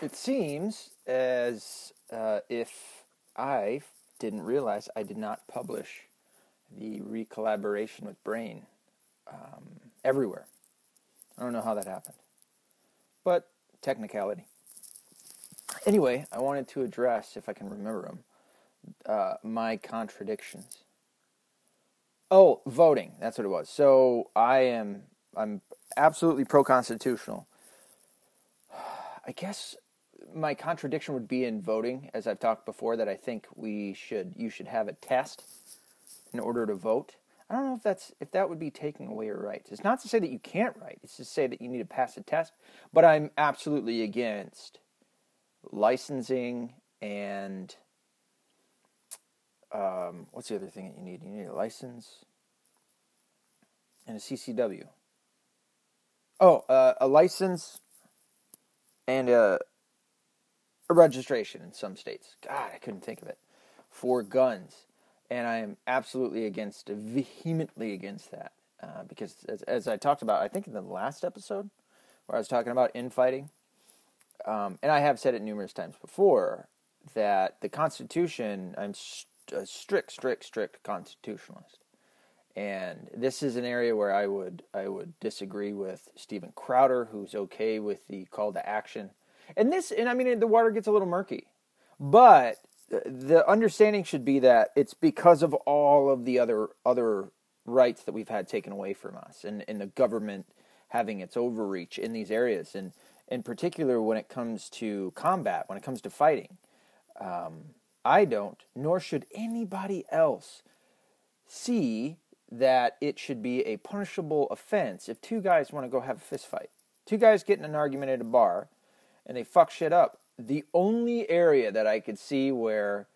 it seems as uh, if I didn't realize I did not publish the recollaboration with Brain um, everywhere. I don't know how that happened, but technicality. Anyway, I wanted to address, if I can remember them, uh, my contradictions. Oh, voting. That's what it was. So I am I'm absolutely pro constitutional. I guess my contradiction would be in voting, as I've talked before, that I think we should you should have a test in order to vote. I don't know if that's if that would be taking away your rights. It's not to say that you can't write. It's to say that you need to pass a test. But I'm absolutely against licensing and um, what's the other thing that you need? You need a license and a CCW. Oh, uh, a license and a, a registration in some states. God, I couldn't think of it. For guns. And I am absolutely against, vehemently against that. Uh, because as, as, I talked about, I think in the last episode, where I was talking about infighting, um, and I have said it numerous times before, that the Constitution, I'm st- a strict, strict, strict constitutionalist. And this is an area where I would I would disagree with Steven Crowder, who's okay with the call to action. And this, and I mean, the water gets a little murky, but the understanding should be that it's because of all of the other other rights that we've had taken away from us, and, and the government having its overreach in these areas, and in particular when it comes to combat, when it comes to fighting. Um, I don't, nor should anybody else see that it should be a punishable offense if two guys want to go have a fist fight. Two guys get in an argument at a bar and they fuck shit up. The only area that I could see where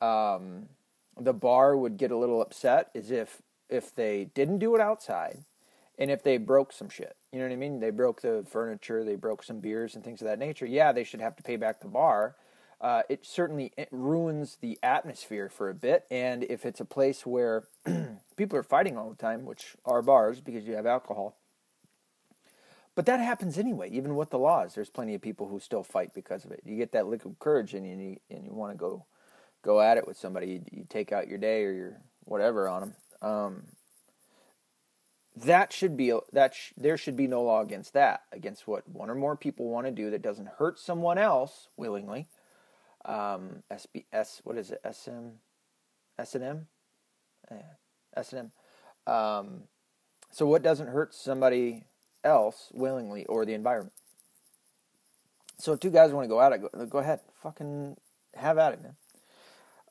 um, the bar would get a little upset is if if they didn't do it outside and if they broke some shit. You know what I mean? They broke the furniture, they broke some beers and things of that nature. Yeah, they should have to pay back the bar uh, it certainly ruins the atmosphere for a bit. And if it's a place where people are fighting all the time, which are bars because you have alcohol, but that happens anyway, even with the laws. There's plenty of people who still fight because of it. You get that liquid courage and you and you want to go go at it with somebody. You, you, take out your day or your whatever on them. Um, that should be that sh- there should be no law against that against what one or more people want to do that doesn't hurt someone else willingly um, SBS, what is it, SM, S&M? Yeah, S&M. Um, so what doesn't hurt somebody else willingly or the environment? So if two guys want to go at it, go, go ahead, fucking have at it, man.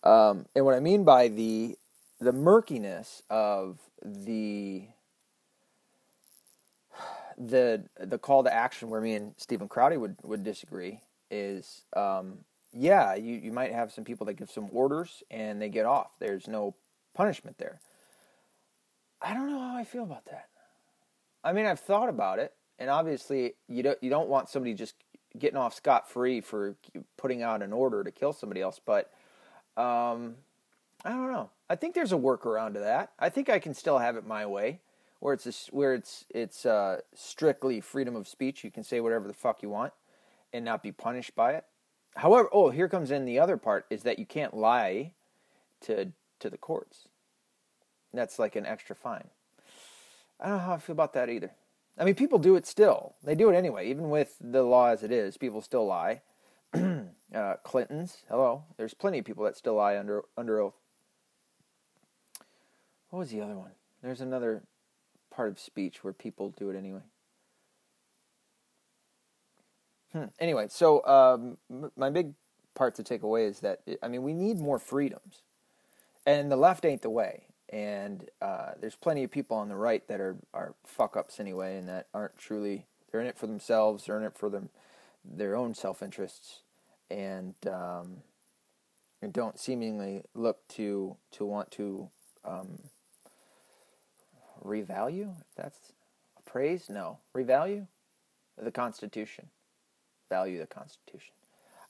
Um, and what I mean by the the murkiness of the the the call to action where me and Steven Crowder would, would disagree is um, yeah, you, you might have some people that give some orders and they get off. There's no punishment there. I don't know how I feel about that. I mean, I've thought about it, and obviously, you don't you don't want somebody just getting off scot free for putting out an order to kill somebody else. But um, I don't know. I think there's a workaround to that. I think I can still have it my way, where it's a, where it's it's uh, strictly freedom of speech. You can say whatever the fuck you want and not be punished by it. However, oh, here comes in the other part is that you can't lie to to the courts. That's like an extra fine. I don't know how I feel about that either. I mean, people do it still. They do it anyway, even with the law as it is. People still lie. uh, Clintons, hello. There's plenty of people that still lie under under oath. What was the other one? There's another part of speech where people do it anyway. Hmm. Anyway, so um, my big part to take away is that I mean we need more freedoms, and the left ain't the way. And uh, there's plenty of people on the right that are are fuck ups anyway, and that aren't truly they're in it for themselves, they're in it for them their own self interests, and um, and don't seemingly look to to want to um, revalue. If that's praise, no revalue the Constitution value the Constitution.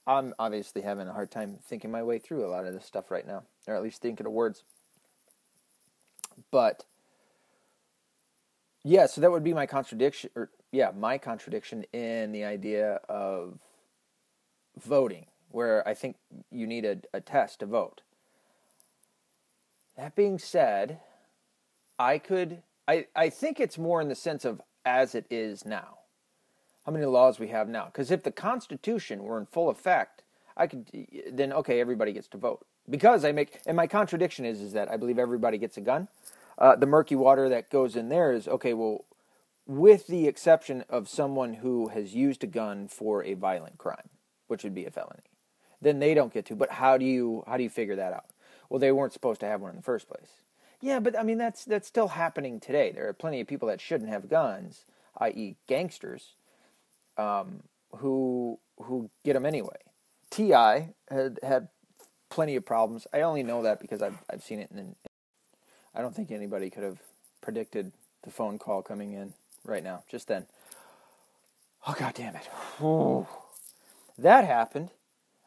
I'm obviously having a hard time thinking my way through a lot of this stuff right now, or at least thinking of words. But yeah, so that would be my contradiction, or yeah, my contradiction in the idea of voting, where I think you need a, a test to vote. That being said, I could I, I think it's more in the sense of as it is now. How many laws we have now? Because if the Constitution were in full effect, I could then okay, everybody gets to vote. Because I make and my contradiction is is that I believe everybody gets a gun. Uh, the murky water that goes in there is okay. Well, with the exception of someone who has used a gun for a violent crime, which would be a felony, then they don't get to. But how do you how do you figure that out? Well, they weren't supposed to have one in the first place. Yeah, but I mean that's that's still happening today. There are plenty of people that shouldn't have guns, i.e., gangsters, um, who who get them anyway. T.I. had had plenty of problems. I only know that because I've I've seen it, and I don't think anybody could have predicted the phone call coming in right now, just then. Oh god damn it! Ooh. That happened.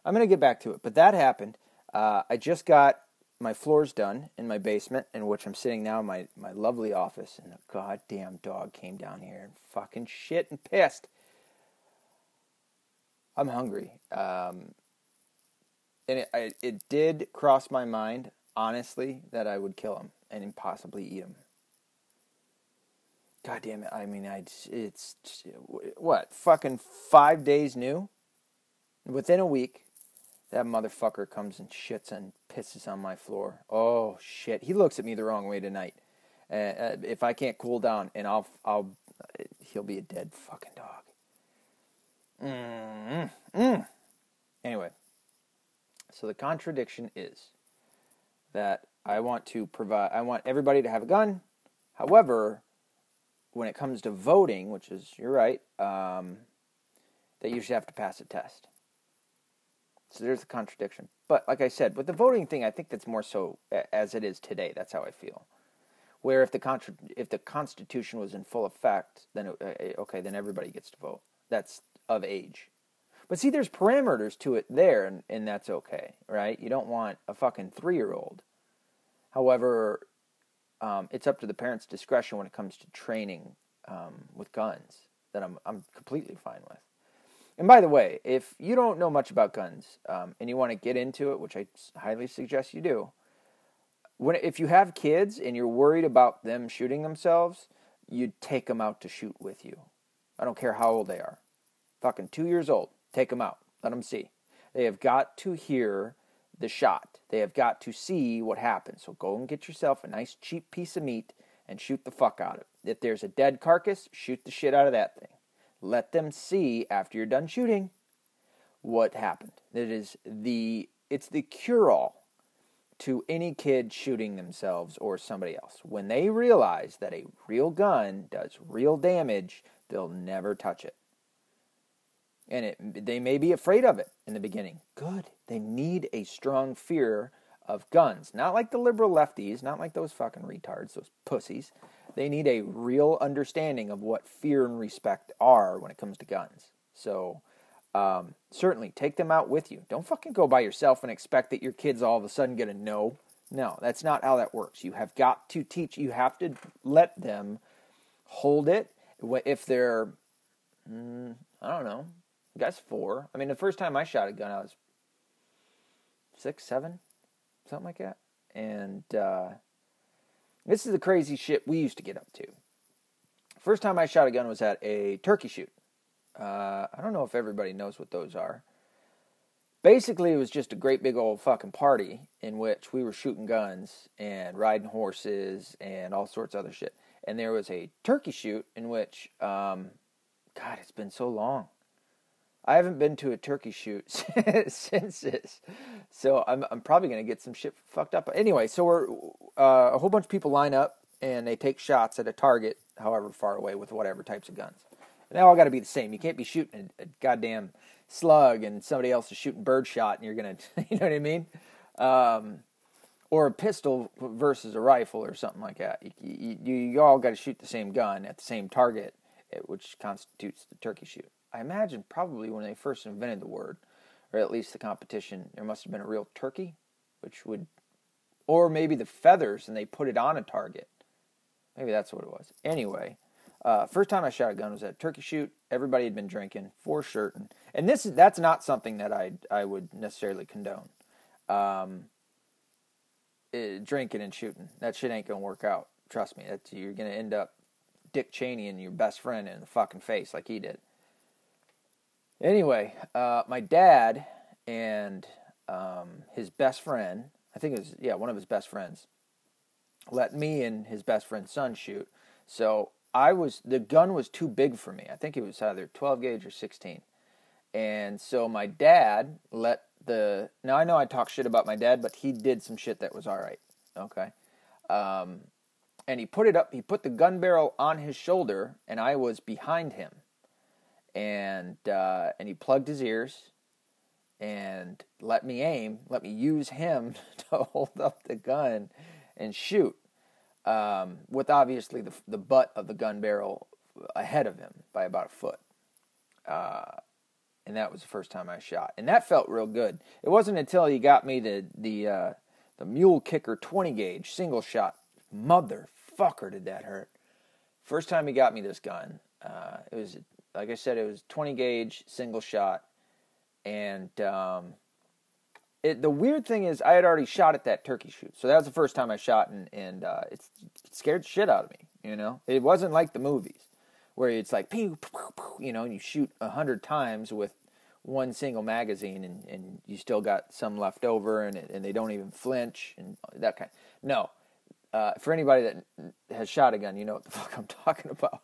I'm gonna get back to it, but that happened. Uh, I just got my floors done in my basement, in which I'm sitting now in my, my lovely office, and a goddamn dog came down here and fucking shit and pissed. I'm hungry. Um, and it, I, it did cross my mind, honestly, that I would kill him and possibly eat him. God damn it. I mean, I, it's, what, fucking five days new? Within a week, that motherfucker comes and shits and pisses on my floor. Oh shit! He looks at me the wrong way tonight. Uh, uh, if I can't cool down, and I'll, I'll, he'll be a dead fucking dog. Mm, mm. Anyway, so the contradiction is that I want to provide, I want everybody to have a gun. However, when it comes to voting, which is you're right, um, that you should have to pass a test. So there's a contradiction. But like I said, with the voting thing, I think that's more so as it is today. That's how I feel. Where if the contra- if the Constitution was in full effect, then it, uh, okay, then everybody gets to vote. That's of age. But see, there's parameters to it there, and, and that's okay, right? You don't want a fucking three year old. However, um, it's up to the parents' discretion when it comes to training um, with guns. That I'm I'm completely fine with. And by the way, if you don't know much about guns um, and you want to get into it, which I highly suggest you do, when if you have kids and you're worried about them shooting themselves, you take them out to shoot with you. I don't care how old they are. Fucking two years old, take them out. Let them see. They have got to hear the shot. They have got to see what happens. So go and get yourself a nice cheap piece of meat and shoot the fuck out of it. If there's a dead carcass, shoot the shit out of that thing. Let them see after you're done shooting what happened. It is the it's the cure all to any kid shooting themselves or somebody else. When they realize that a real gun does real damage, they'll never touch it. And it, they may be afraid of it in the beginning. Good. They need a strong fear of guns. Not like the liberal lefties, not like those fucking retards, those pussies. They need a real understanding of what fear and respect are when it comes to guns. So, um, certainly take them out with you. Don't fucking go by yourself and expect that your kids all of a sudden get a no. No, that's not how that works. You have got to teach, you have to let them hold it. If they're, mm, I don't know, guess four. I mean, the first time I shot a gun, I was six, seven, something like that. And, uh, this is the crazy shit we used to get up to. First time I shot a gun was at a turkey shoot. Uh, I don't know if everybody knows what those are. Basically, it was just a great big old fucking party in which we were shooting guns and riding horses and all sorts of other shit. And there was a turkey shoot in which, um, God, it's been so long. I haven't been to a turkey shoot since this, so I'm I'm probably gonna get some shit fucked up. Anyway, so we're uh, a whole bunch of people line up and they take shots at a target, however far away, with whatever types of guns. And they all got to be the same. You can't be shooting a, a, goddamn slug and somebody else is shooting birdshot, and you're gonna, you know what I mean? Um, or a pistol versus a rifle or something like that. You, you, you all got to shoot the same gun at the same target, eh, which constitutes the turkey shoot. I imagine probably when they first invented the word, or at least the competition, there must have been a real turkey, which would, or maybe the feathers and they put it on a target. Maybe that's what it was. Anyway, Uh, first time I shot a gun was at a turkey shoot. Everybody had been drinking, for certain, and this that's not something that I I would necessarily condone. Um, it, eh, drinking and shooting that shit ain't gonna work out. Trust me, you're gonna end up Dick Cheney and your best friend in the fucking face like he did. Anyway, uh, my dad and um, his best friend, I think it was yeah one of his best friends, let me and his best friend's son shoot. So I was the gun was too big for me. I think it was either 12 gauge or 16. And so my dad let the now I know I talk shit about my dad, but he did some shit that was all right. Okay. Um, and he put it up. He put the gun barrel on his shoulder, and I was behind him. And uh, and he plugged his ears, and let me aim. Let me use him to hold up the gun and shoot um, with obviously the, the butt of the gun barrel ahead of him by about a foot. Uh, and that was the first time I shot, and that felt real good. It wasn't until he got me the the uh, the mule kicker 20 gauge single shot. Motherfucker, did that hurt! First time he got me this gun, uh, it was like I said, it was 20 gauge single shot, and um, it, the weird thing is, I had already shot at that turkey shoot, so that was the first time I shot, and and uh, it scared shit out of me. You know, it wasn't like the movies where it's like pew, pew, pew, you know, and you shoot a hundred times with one single magazine, and, and you still got some left over, and and they don't even flinch and that kind. No, uh, for anybody that has shot a gun, you know what the fuck I'm talking about.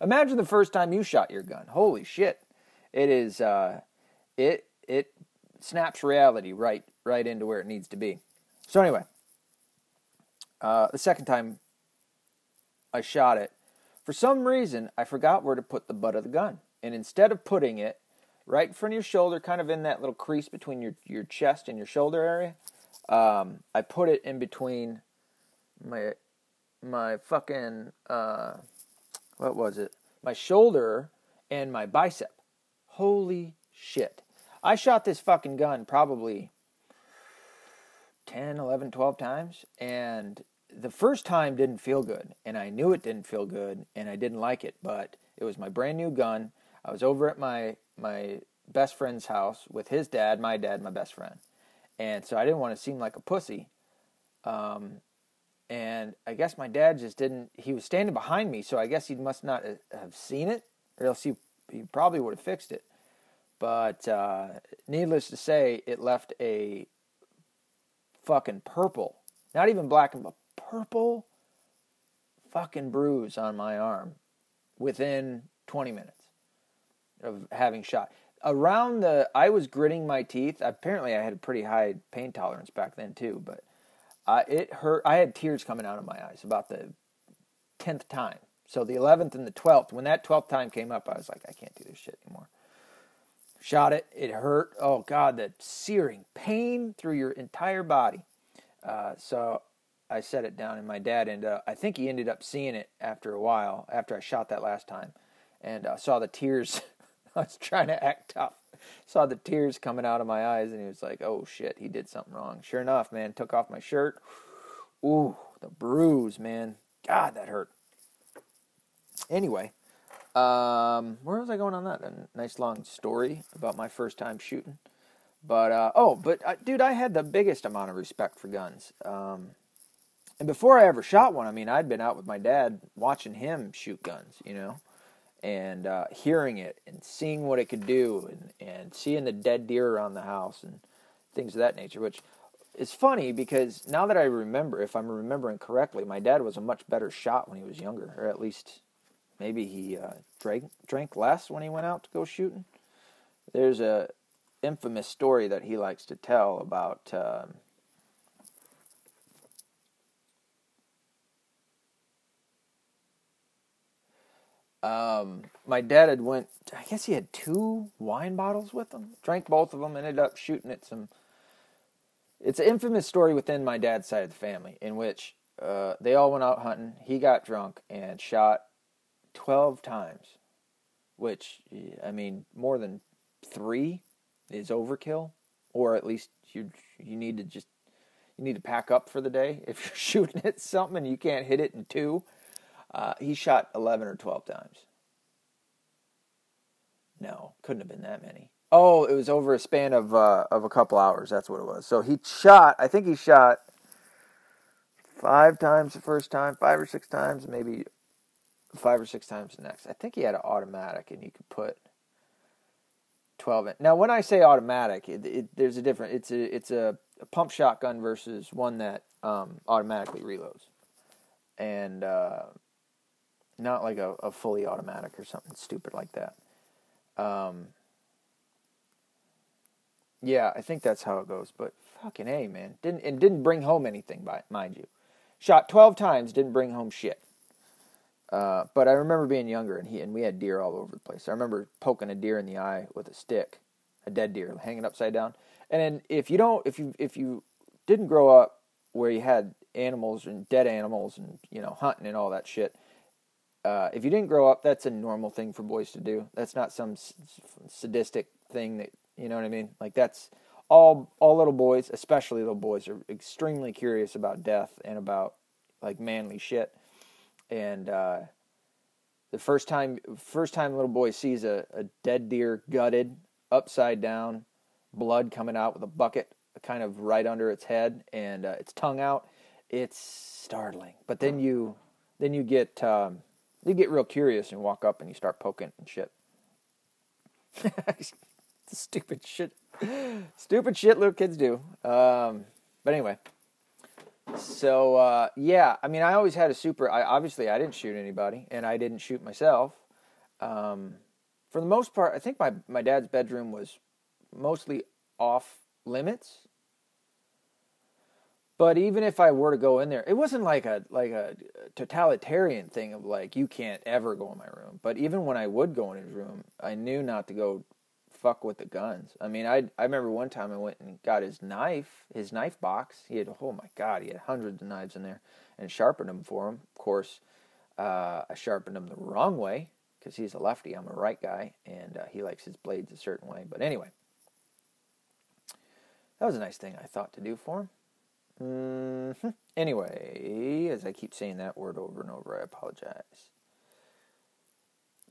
Imagine the first time you shot your gun. Holy shit! It is uh, it it snaps reality right right into where it needs to be. So anyway, uh, the second time I shot it, for some reason I forgot where to put the butt of the gun, and instead of putting it right in front of your shoulder, kind of in that little crease between your your chest and your shoulder area, um, I put it in between my my fucking uh, what was it? My shoulder and my bicep. Holy shit. I shot this fucking gun probably 10, 11, 12 times, and the first time didn't feel good, and I knew it didn't feel good, and I didn't like it, but it was my brand new gun. I was over at my my best friend's house with his dad, my dad, my best friend, and so I didn't want to seem like a pussy. Um, and I guess my dad just didn't. He was standing behind me, so I guess he must not have seen it, or else he he probably would have fixed it. But uh, needless to say, it left a fucking purple, not even black, but purple fucking bruise on my arm within 20 minutes of having shot. Around the, I was gritting my teeth. Apparently, I had a pretty high pain tolerance back then too, but it hurt. I had tears coming out of my eyes about the 10th time. So the 11th and the 12th, when that 12th time came up, I was like, I can't do this shit anymore. Shot it. It hurt. Oh God, that searing pain through your entire body. Uh, so I set it down, and my dad ended up. I think he ended up seeing it after a while, after I shot that last time, and uh, saw the tears. I was trying to act tough. Saw the tears coming out of my eyes, and he was like, "Oh shit, he did something wrong." Sure enough, man, took off my shirt. Ooh, the bruise, man. God, that hurt. Anyway, um, where was I going on that? A nice long story about my first time shooting. But uh, oh, but uh, dude, I had the biggest amount of respect for guns. Um, and before I ever shot one, I mean, I'd been out with my dad watching him shoot guns, you know, and uh, hearing it and seeing what it could do, and and seeing the dead deer around the house and things of that nature. Which is funny because now that I remember, if I'm remembering correctly, my dad was a much better shot when he was younger, or at least maybe he uh, drank drank less when he went out to go shooting. There's a infamous story that he likes to tell about. Um, um, my dad had went. I guess he had two wine bottles with him. Drank both of them. Ended up shooting at some. It's an infamous story within my dad's side of the family in which uh, they all went out hunting. He got drunk and shot 12 times, which, I mean, more than three is overkill, or at least you you need to just you need to pack up for the day if you're shooting at something and you can't hit it in two. Uh, he shot 11 or 12 times. No, couldn't have been that many. Oh, it was over a span of uh, of a couple hours. That's what it was. So he shot. I think he shot five times the first time, five or six times, maybe five or six times the next. I think he had an automatic, and you could put twelve in. Now, when I say automatic, it, it, there's a different. It's a it's a, a, pump shotgun versus one that um, automatically reloads, and uh, not like a, a fully automatic or something stupid like that. Um, yeah, I think that's how it goes. But fucking a man, didn't and didn't bring home anything, by mind you. Shot twelve times, didn't bring home shit. Uh, but I remember being younger, and he and we had deer all over the place. I remember poking a deer in the eye with a stick, a dead deer hanging upside down. And if you don't, if you if you didn't grow up where you had animals and dead animals and you know hunting and all that shit, uh, if you didn't grow up, that's a normal thing for boys to do. That's not some sadistic thing that you know what I mean? Like that's all all little boys, especially little boys, are extremely curious about death and about like manly shit. And uh, the first time first time a little boy sees a, a dead deer gutted, upside down, blood coming out with a bucket kind of right under its head and uh, its tongue out, it's startling. But then you then you get um, you get real curious and walk up and you start poking and shit. stupid shit, stupid shit little kids do. Um, but anyway, so uh, yeah, I mean, I always had a super. I obviously I didn't shoot anybody, and I didn't shoot myself. Um, for the most part, I think my my dad's bedroom was mostly off limits. But even if I were to go in there, it wasn't like a like a totalitarian thing of like you can't ever go in my room. But even when I would go in his room, I knew not to go fuck with the guns. I mean, I I remember one time I went and got his knife, his knife box. He had oh my god, he had hundreds of knives in there, and sharpened them for him. Of course, uh, I sharpened them the wrong way because he's a lefty. I'm a right guy, and uh, he likes his blades a certain way. But anyway, that was a nice thing I thought to do for him. Mm-hmm. Anyway, as I keep saying that word over and over, I apologize.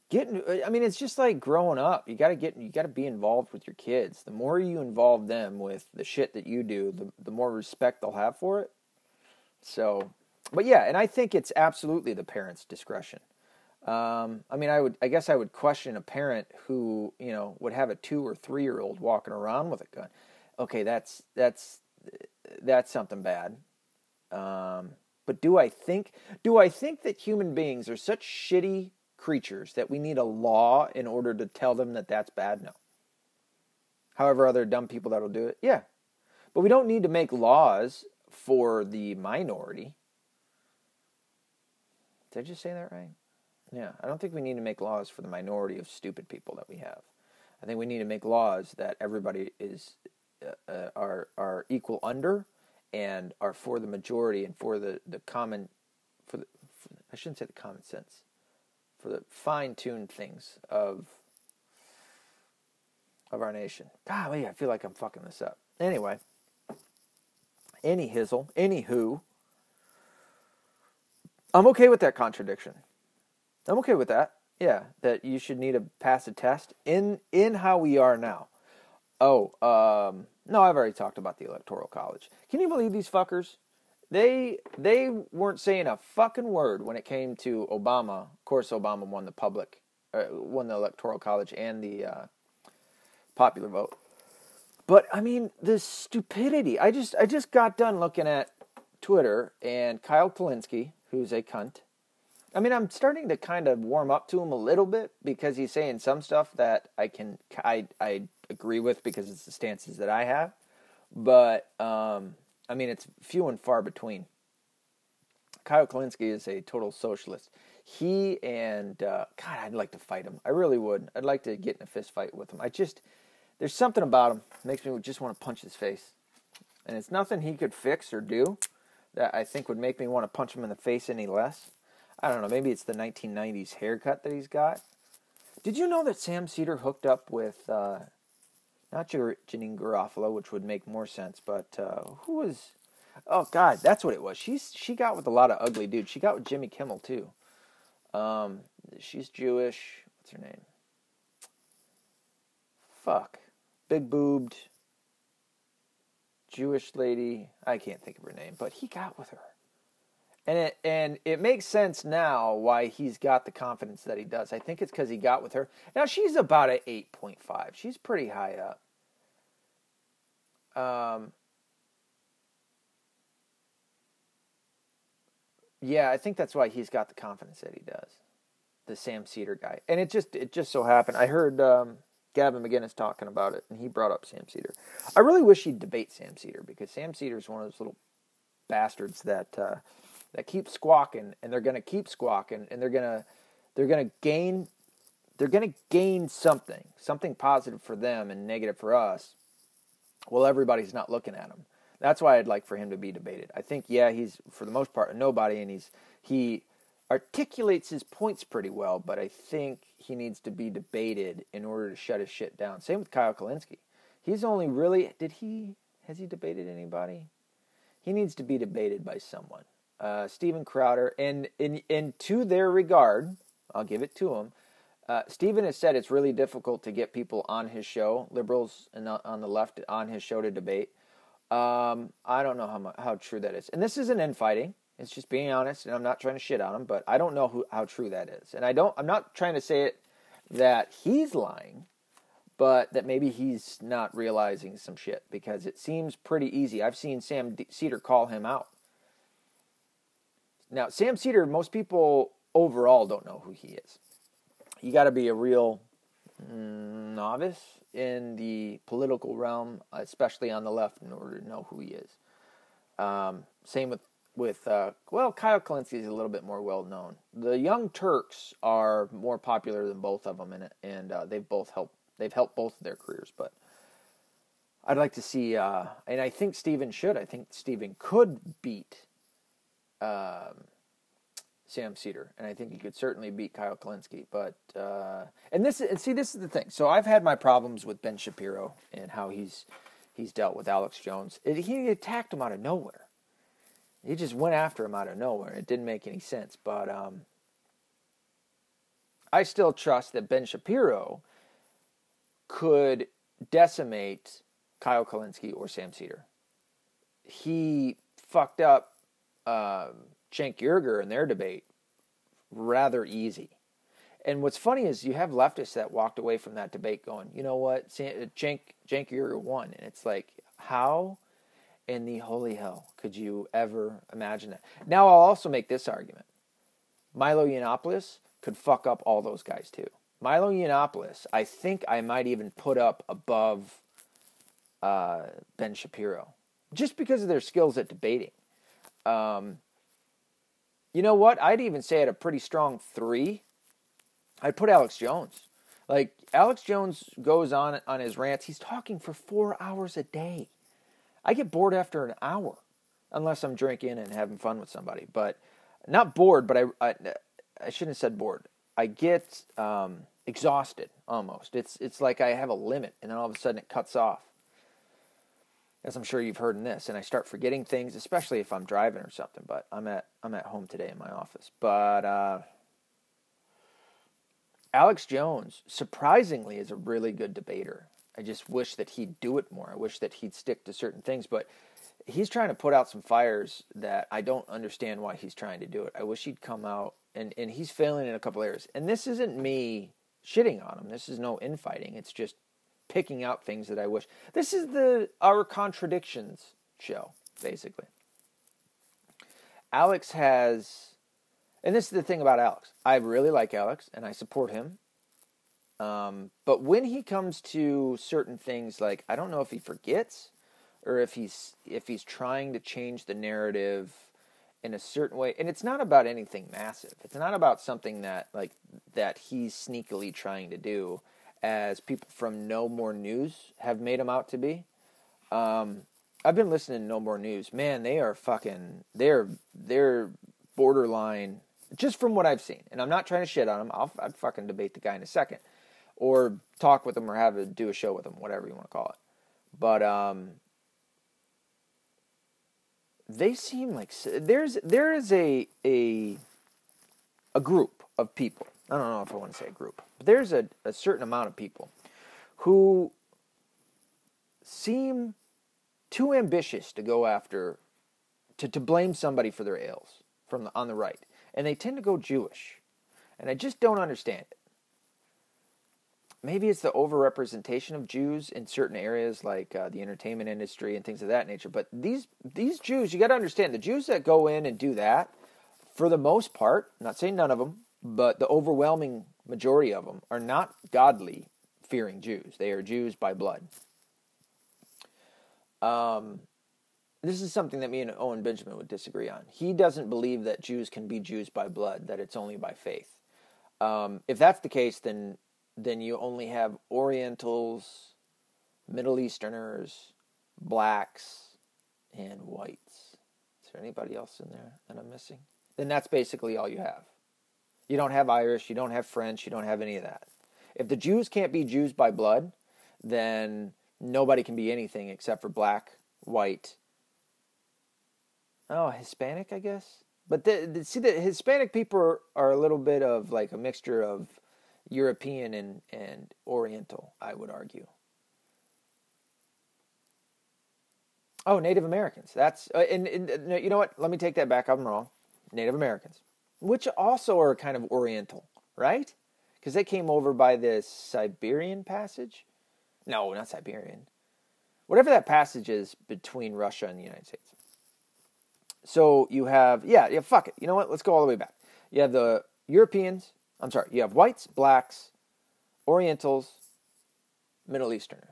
Getting i mean it's just like growing up. You got to get you got to be involved with your kids. The more you involve them with the shit that you do the, the more respect they'll have for it. So but yeah and i think it's absolutely the parents discretion. Um, i mean i would i guess i would question a parent who you know would have a two or three year old walking around with a gun. Okay that's that's that's something bad um, but do i think do i think that human beings are such shitty creatures that we need a law in order to tell them that that's bad? No. However, other dumb people that'll do it, yeah. But we don't need to make laws for the minority. Did I just say that right? Yeah, I don't think we need to make laws for the minority of stupid people that we have. I think we need to make laws that everybody is uh, uh, are are equal under and are for the majority and for the the common for the for, I shouldn't say the common sense for the fine-tuned things of of our nation. Golly, I feel like I'm fucking this up. Anyway, any hizzle, any who, I'm okay with that contradiction. I'm okay with that. Yeah, that you should need to pass a test in in how we are now. Oh, um, no, I've already talked about the electoral college. Can you believe these fuckers? They they weren't saying a fucking word when it came to Obama. Of course, Obama won the public, uh, won the electoral college and the uh, popular vote. But I mean, the stupidity. I just I just got done looking at Twitter and Kyle Kulinski, who's a cunt. I mean, I'm starting to kind of warm up to him a little bit because he's saying some stuff that I can I I agree with because it's the stances that I have. But um, I mean, it's few and far between. Kyle Kulinski is a total socialist. He and uh, God, I'd like to fight him. I really would. I'd like to get in a fist fight with him. I just there's something about him makes me just want to punch his face, and it's nothing he could fix or do that I think would make me want to punch him in the face any less. I don't know. Maybe it's the 1990s haircut that he's got. Did you know that Sam Seder hooked up with uh, not Janeane Garofalo, which would make more sense, but uh, who was? Oh God, that's what it was. She's she got with a lot of ugly dudes. She got with Jimmy Kimmel too. Um, she's Jewish. What's her name? Fuck. Big boobed Jewish lady. I can't think of her name, but he got with her. And it and it makes sense now why he's got the confidence that he does. I think it's because he got with her. Now she's about an eight point five. She's pretty high up. Um, yeah, I think that's why he's got the confidence that he does. The Sam Seder guy, and it just it just so happened. I heard um, Gavin McInnes talking about it, and he brought up Sam Seder. I really wish he'd debate Sam Seder because Sam Seder is one of those little bastards that uh, that keep squawking, and they're going to keep squawking, and they're going to they're going to gain they're going to gain something, something positive for them and negative for us. Well, everybody's not looking at him. That's why I'd like for him to be debated. I think, yeah, he's for the most part a nobody, and he's he articulates his points pretty well, but I think he needs to be debated in order to shut his shit down. Same with Kyle Kulinski. He's only really did he has he debated anybody? He needs to be debated by someone. Uh, Steven Crowder, and in in to their regard, I'll give it to him. Uh, Steven has said it's really difficult to get people on his show, liberals and on the left on his show to debate. Um, I don't know how how true that is, and this isn't infighting. It's just being honest, and I'm not trying to shit on him, but I don't know who, how true that is, and I don't. I'm not trying to say it that he's lying, but that maybe he's not realizing some shit because it seems pretty easy. I've seen Sam Seder call him out. Now, Sam Seder, most people overall don't know who he is. You got to be a real novice in the political realm, especially on the left, in order to know who he is. Um, same with with uh, well, Kyle Kulinski is a little bit more well known. The Young Turks are more popular than both of them, and and uh, they've both helped they've helped both of their careers. But I'd like to see, uh, and I think Steven should. I think Steven could beat um, Sam Seder, and I think he could certainly beat Kyle Kulinski. But uh, and this and see this is the thing. So I've had my problems with Ben Shapiro and how he's he's dealt with Alex Jones. It, he attacked him out of nowhere. He just went after him out of nowhere. It didn't make any sense. But um, I still trust that Ben Shapiro could decimate Kyle Kulinski or Sam Seder. He fucked up um, Cenk Uygur in their debate rather easy. And what's funny is you have leftists that walked away from that debate going, you know what, Cenk, Cenk Uygur won. And it's like, how in the holy hell could you ever imagine that? Now I'll also make this argument. Milo Yiannopoulos could fuck up all those guys too. Milo Yiannopoulos, I think I might even put up above uh, Ben Shapiro, just because of their skills at debating. Um, you know what? I'd even say at a pretty strong three, I'd put Alex Jones. Like Alex Jones goes on on his rants. He's talking for four hours a day. I get bored after an hour, unless I'm drinking and having fun with somebody. But not bored, but I I, I shouldn't have said bored. I get um, exhausted almost. It's it's like I have a limit, and then all of a sudden it cuts off as I'm sure you've heard in this, and I start forgetting things, especially if I'm driving or something. But I'm at I'm at home today in my office. But uh, Alex Jones, surprisingly, is a really good debater. I just wish that he'd do it more. I wish that he'd stick to certain things, but he's trying to put out some fires that I don't understand why he's trying to do it. I wish he'd come out and and he's failing in a couple areas. And this isn't me shitting on him. This is no infighting. It's just picking out things that I wish. This is the our contradictions show, basically. Alex has, and this is the thing about Alex. I really like Alex, and I support him. Um, but when he comes to certain things, like I don't know if he forgets, or if he's if he's trying to change the narrative in a certain way, and it's not about anything massive. It's not about something that like that he's sneakily trying to do as people from No More News have made him out to be. Um, I've been listening to No More News. Man, they are fucking. They're they're borderline. Just from what I've seen, and I'm not trying to shit on them. I'll I'd fucking debate the guy in a second, or talk with him, or have a do a show with him, whatever you want to call it. But um, they seem like there's there is a a a group of people. I don't know if I want to say a group, but there's a, a certain amount of people who seem too ambitious to go after to, to blame somebody for their ails from the, on the right, and they tend to go Jewish, and I just don't understand it. Maybe it's the overrepresentation of Jews in certain areas like uh, the entertainment industry and things of that nature. But these these Jews, you got to understand, the Jews that go in and do that, for the most part, I'm not saying none of them, but the overwhelming majority of them are not godly fearing Jews. They are Jews by blood. Um, this is something that me and Owen Benjamin would disagree on. He doesn't believe that Jews can be Jews by blood; that it's only by faith. Um, if that's the case, then then you only have Orientals, Middle Easterners, blacks, and whites. Is there anybody else in there that I'm missing? Then that's basically all you have. You don't have Irish, you don't have French, you don't have any of that. If the Jews can't be Jews by blood, then nobody can be anything except for black, white, oh, Hispanic, I guess. But the, the, see, the Hispanic people are, are a little bit of like a mixture of European and, and Oriental, I would argue. Oh, Native Americans. That's uh, and, and, you know what? Let me take that back. I'm wrong. Native Americans, which also are kind of Oriental, right? Because they came over by this Siberian passage. No, not Siberian. Whatever that passage is between Russia and the United States. So you have yeah yeah fuck it. You know what? Let's go all the way back. You have the Europeans. I'm sorry. You have whites, blacks, Orientals, Middle Easterners.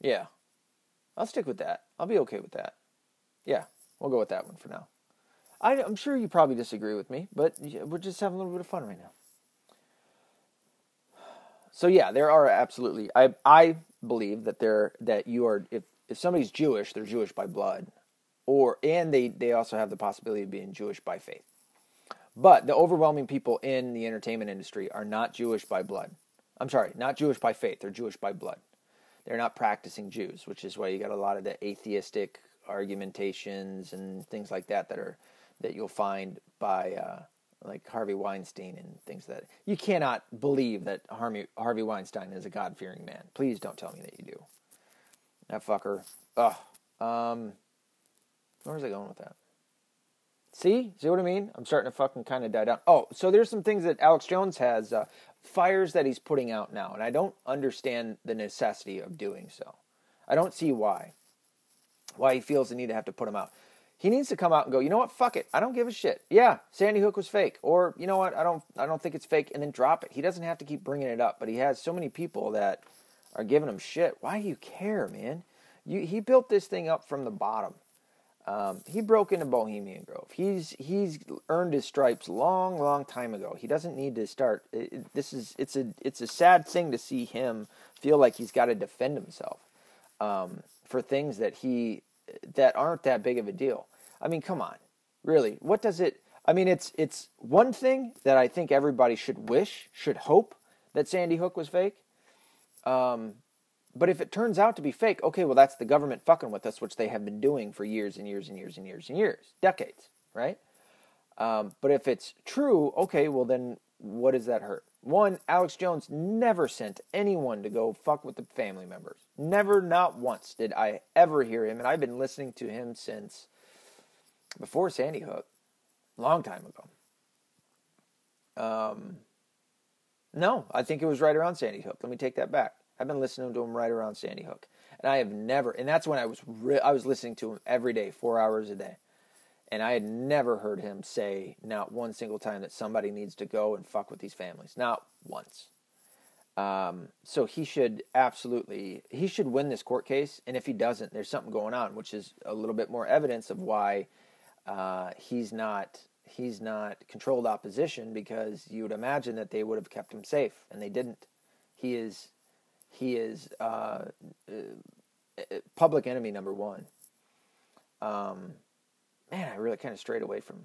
Yeah, I'll stick with that. I'll be okay with that. Yeah, we'll go with that one for now. I, am sure you probably disagree with me, but we're just having a little bit of fun right now. So yeah, there are absolutely. I I believe that there that you are if if somebody's Jewish, they're Jewish by blood, or and they they also have the possibility of being Jewish by faith. But the overwhelming people in the entertainment industry are not Jewish by blood. I'm sorry, not Jewish by faith. They're Jewish by blood. They're not practicing Jews, which is why you got a lot of the atheistic argumentations and things like that that are that you'll find by uh, like Harvey Weinstein and things that you cannot believe that Harvey Harvey Weinstein is a God fearing man. Please don't tell me that you do. That fucker. Ugh. Um, where was I going with that? See? See what I mean? I'm starting to fucking kind of die down. Oh, so there's some things that Alex Jones has, uh, fires that he's putting out now, and I don't understand the necessity of doing so. I don't see why. Why he feels the need to have to put them out. He needs to come out and go, you know what, fuck it. I don't give a shit. Yeah, Sandy Hook was fake. Or, you know what, I don't I don't think it's fake, and then drop it. He doesn't have to keep bringing it up, but he has so many people that are giving him shit. Why do you care, man? You, he built this thing up from the bottom. Um, he broke into Bohemian Grove. He's he's earned his stripes long, long time ago. He doesn't need to start. It, this is it's a it's a sad thing to see him feel like he's got to defend himself um, for things that he that aren't that big of a deal. I mean, come on, really? What does it? I mean, it's it's one thing that I think everybody should wish, should hope that Sandy Hook was fake. Um, but if it turns out to be fake, okay, well, that's the government fucking with us, which they have been doing for years and years and years and years and years, decades, right? Um, but if it's true, okay, well, then what does that hurt? One, Alex Jones never sent anyone to go fuck with the family members. Never, not once did I ever hear him, and I've been listening to him since before Sandy Hook, long time ago. Um, no, I think it was right around Sandy Hook. Let me take that back. I've been listening to him right around Sandy Hook, and I have never. And that's when I was re- I was listening to him every day, four hours a day, and I had never heard him say not one single time that somebody needs to go and fuck with these families. Not once. Um, so he should absolutely he should win this court case, and if he doesn't, there's something going on, which is a little bit more evidence of why uh, he's not he's not controlled opposition because you would imagine that they would have kept him safe, and they didn't. He is he is uh, uh, public enemy number one. Um, man, I really kind of strayed away from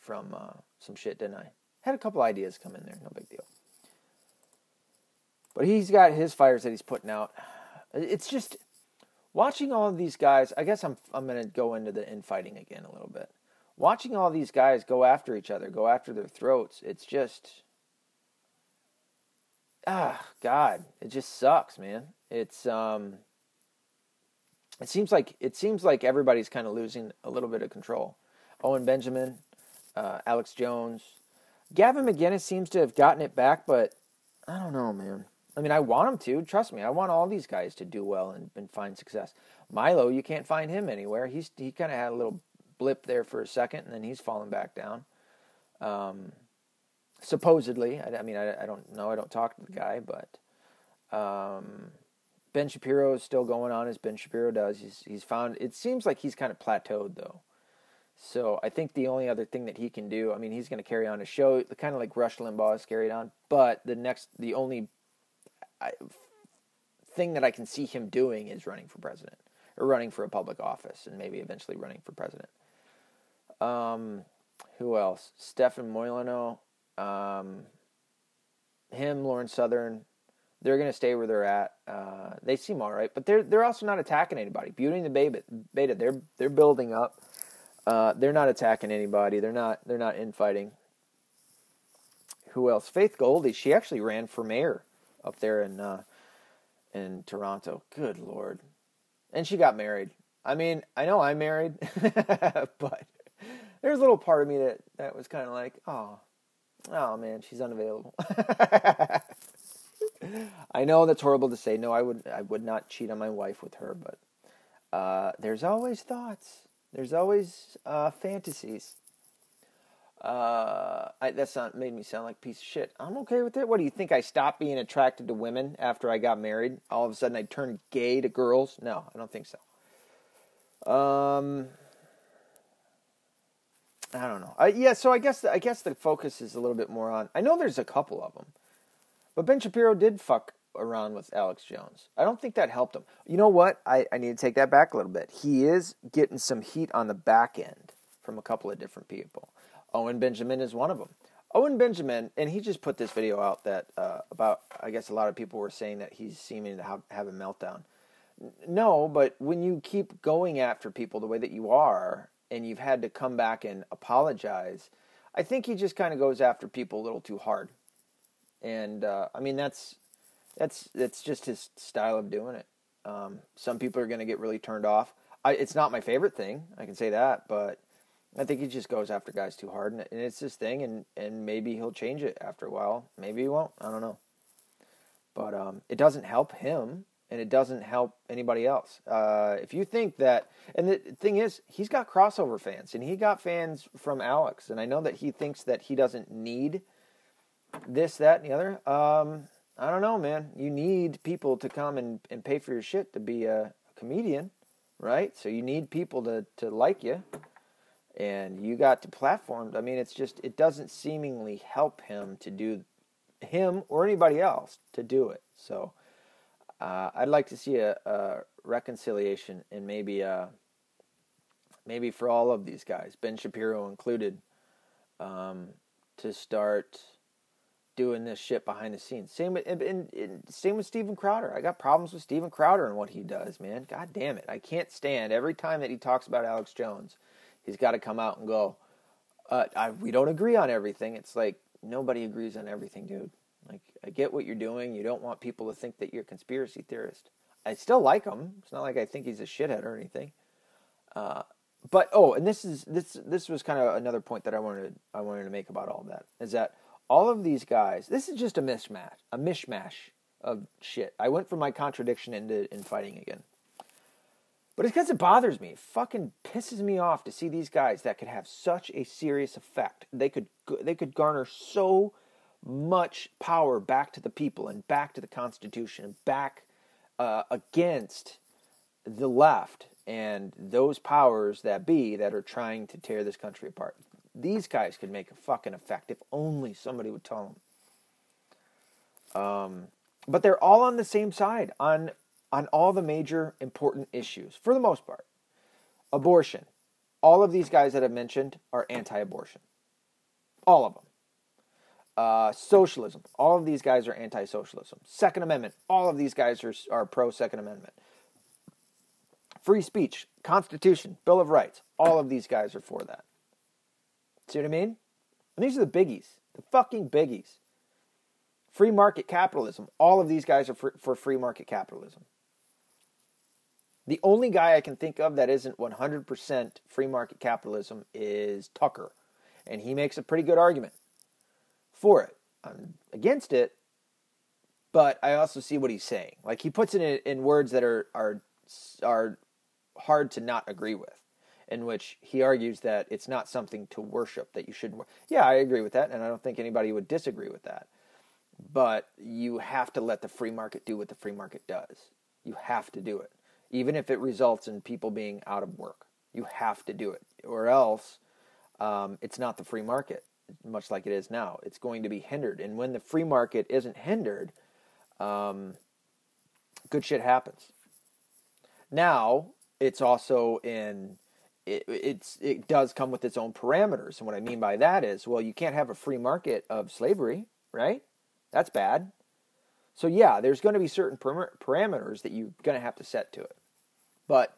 from uh, some shit, didn't I? Had a couple ideas come in there, no big deal. But he's got his fires that he's putting out. It's just watching all of these guys. I guess I'm I'm gonna go into the infighting again a little bit. watching all these guys go after each other, go after their throats, it's just ah god, it just sucks, man. It's um it seems like it seems like everybody's kind of losing a little bit of control. Owen Benjamin, uh, Alex Jones, Gavin McInnes seems to have gotten it back, but I don't know, man. I mean, I want him to. Trust me, I want all these guys to do well and, and find success. Milo, you can't find him anywhere. He's he kind of had a little blip there for a second, and then he's fallen back down. Um, supposedly, I, I mean, I, I, don't know. I don't talk to the guy, but um, Ben Shapiro is still going on as Ben Shapiro does. He's he's found. It seems like he's kind of plateaued though. So I think the only other thing that he can do, I mean, he's going to carry on a show, kind of like Rush Limbaugh has carried on. But the next, the only thing that I can see him doing is running for president or running for a public office and maybe eventually running for president. Um, who else? Stefan Molyneux, um, him, Lauren Southern. They're going to stay where they're at. Uh, they seem all right, but they're they're also not attacking anybody. Beauty and the Beta, beta they're they're building up. Uh, they're not attacking anybody. They're not they're not infighting. Who else? Faith Goldy. She actually ran for mayor up there in uh, in Toronto. Good lord, and she got married. I mean, I know I'm married, but there's a little part of me that, that was kind of like, oh, oh man, she's unavailable. I know that's horrible to say. No, I would I would not cheat on my wife with her, but uh, there's always thoughts. There's always uh, fantasies. Uh, I, that's not made me sound like a piece of shit. I'm okay with it. What do you think? I stopped being attracted to women after I got married? All of a sudden, I turned gay to girls? No, I don't think so. Um, I don't know. Uh, yeah, so I guess I guess the focus is a little bit more on. I know there's a couple of them, but Ben Shapiro did fuck around with Alex Jones. I don't think that helped him. You know what? I, I need to take that back a little bit. He is getting some heat on the back end from a couple of different people. Owen Benjamin is one of them. Owen Benjamin, and he just put this video out that uh, about, I guess a lot of people were saying that he's seeming to have, have a meltdown. No, but when you keep going after people the way that you are, and you've had to come back and apologize, I think he just kind of goes after people a little too hard. And uh, I mean, that's that's that's just his style of doing it. Um, some people are going to get really turned off. I, it's not my favorite thing, I can say that, but I think he just goes after guys too hard, and, and it's his thing, and and maybe he'll change it after a while. Maybe he won't. I don't know. But um, it doesn't help him and it doesn't help anybody else. Uh, if you think that, and the thing is, he's got crossover fans, and he got fans from Alex, and I know that he thinks that he doesn't need this, that, and the other. Um, I don't know, man. You need people to come and, and pay for your shit to be a, a comedian, right? So you need people to, to like you, and you got to platform. I mean, it's just it doesn't seemingly help him to do him or anybody else to do it. So. Uh, I'd like to see a, a reconciliation and maybe uh, maybe for all of these guys, Ben Shapiro included, um, to start doing this shit behind the scenes. Same with and, and, same with Steven Crowder. I got problems with Steven Crowder and what he does, man. God damn it, I can't stand every time that he talks about Alex Jones. He's got to come out and go. Uh, I, we don't agree on everything. It's like nobody agrees on everything, dude. Like, I get what you're doing. You don't want people to think that you're a conspiracy theorist. I still like him. It's not like I think he's a shithead or anything. Uh, but oh, and this is this this was kind of another point that I wanted I wanted to make about all that is that all of these guys. This is just a mishmash, a mishmash of shit. I went from my contradiction into in fighting again. But it's because it bothers me. It fucking pisses me off to see these guys that could have such a serious effect. They could they could garner so much power back to the people and back to the Constitution and back uh, against the left and those powers that be that are trying to tear this country apart. These guys could make a fucking effect if only somebody would tell them. Um, but they're all on the same side on on all the major important issues for the most part. Abortion. All of these guys that I've mentioned are anti-abortion. All of them. Uh, socialism. All of these guys are anti socialism. Second Amendment. All of these guys are, are pro Second Amendment. Free speech, Constitution, Bill of Rights. All of these guys are for that. See what I mean? And these are the biggies, the fucking biggies. Free market capitalism. All of these guys are for, for free market capitalism. The only guy I can think of that isn't 100% free market capitalism is Tucker. And he makes a pretty good argument for it. I'm against it, but I also see what he's saying. Like he puts it in, in words that are, are, are hard to not agree with, in which he argues that it's not something to worship, that you should. Yeah, I agree with that, and I don't think anybody would disagree with that. But you have to let the free market do what the free market does. You have to do it even if it results in people being out of work. You have to do it, or else um, it's not the free market, much like it is now. It's going to be hindered, and when the free market isn't hindered, um, good shit happens. Now it's also in it, it's it does come with its own parameters, and what I mean by that is, well, you can't have a free market of slavery, right? That's bad. So yeah, there's going to be certain parameters that you're going to have to set to it. But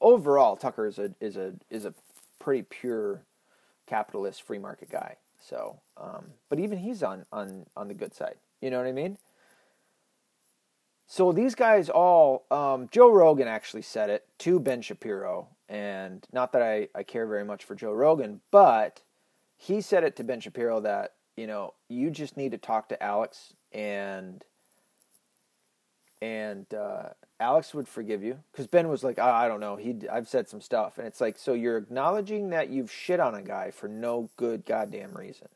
overall, Tucker is a is a is a pretty pure capitalist free market guy. So, um, but even he's on on on the good side. You know what I mean? So these guys all, um, Joe Rogan actually said it to Ben Shapiro, and not that I, I care very much for Joe Rogan, but he said it to Ben Shapiro that you know you just need to talk to Alex and and uh, Alex would forgive you because Ben was like, oh, I don't know, he I've said some stuff, and it's like, so you're acknowledging that you've shit on a guy for no good goddamn reason.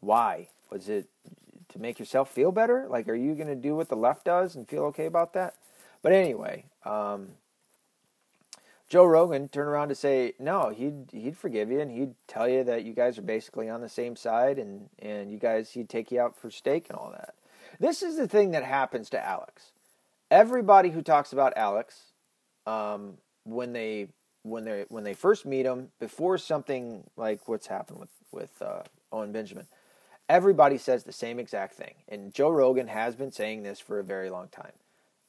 Why was it to make yourself feel better? Like, are you gonna do what the left does and feel okay about that? But anyway, um, Joe Rogan turn around to say, no, he'd he'd forgive you and he'd tell you that you guys are basically on the same side and and you guys he'd take you out for steak and all that. This is the thing that happens to Alex everybody who talks about Alex, um, when they when they when they first meet him, before something like what's happened with with uh, Owen Benjamin, everybody says the same exact thing, and Joe Rogan has been saying this for a very long time.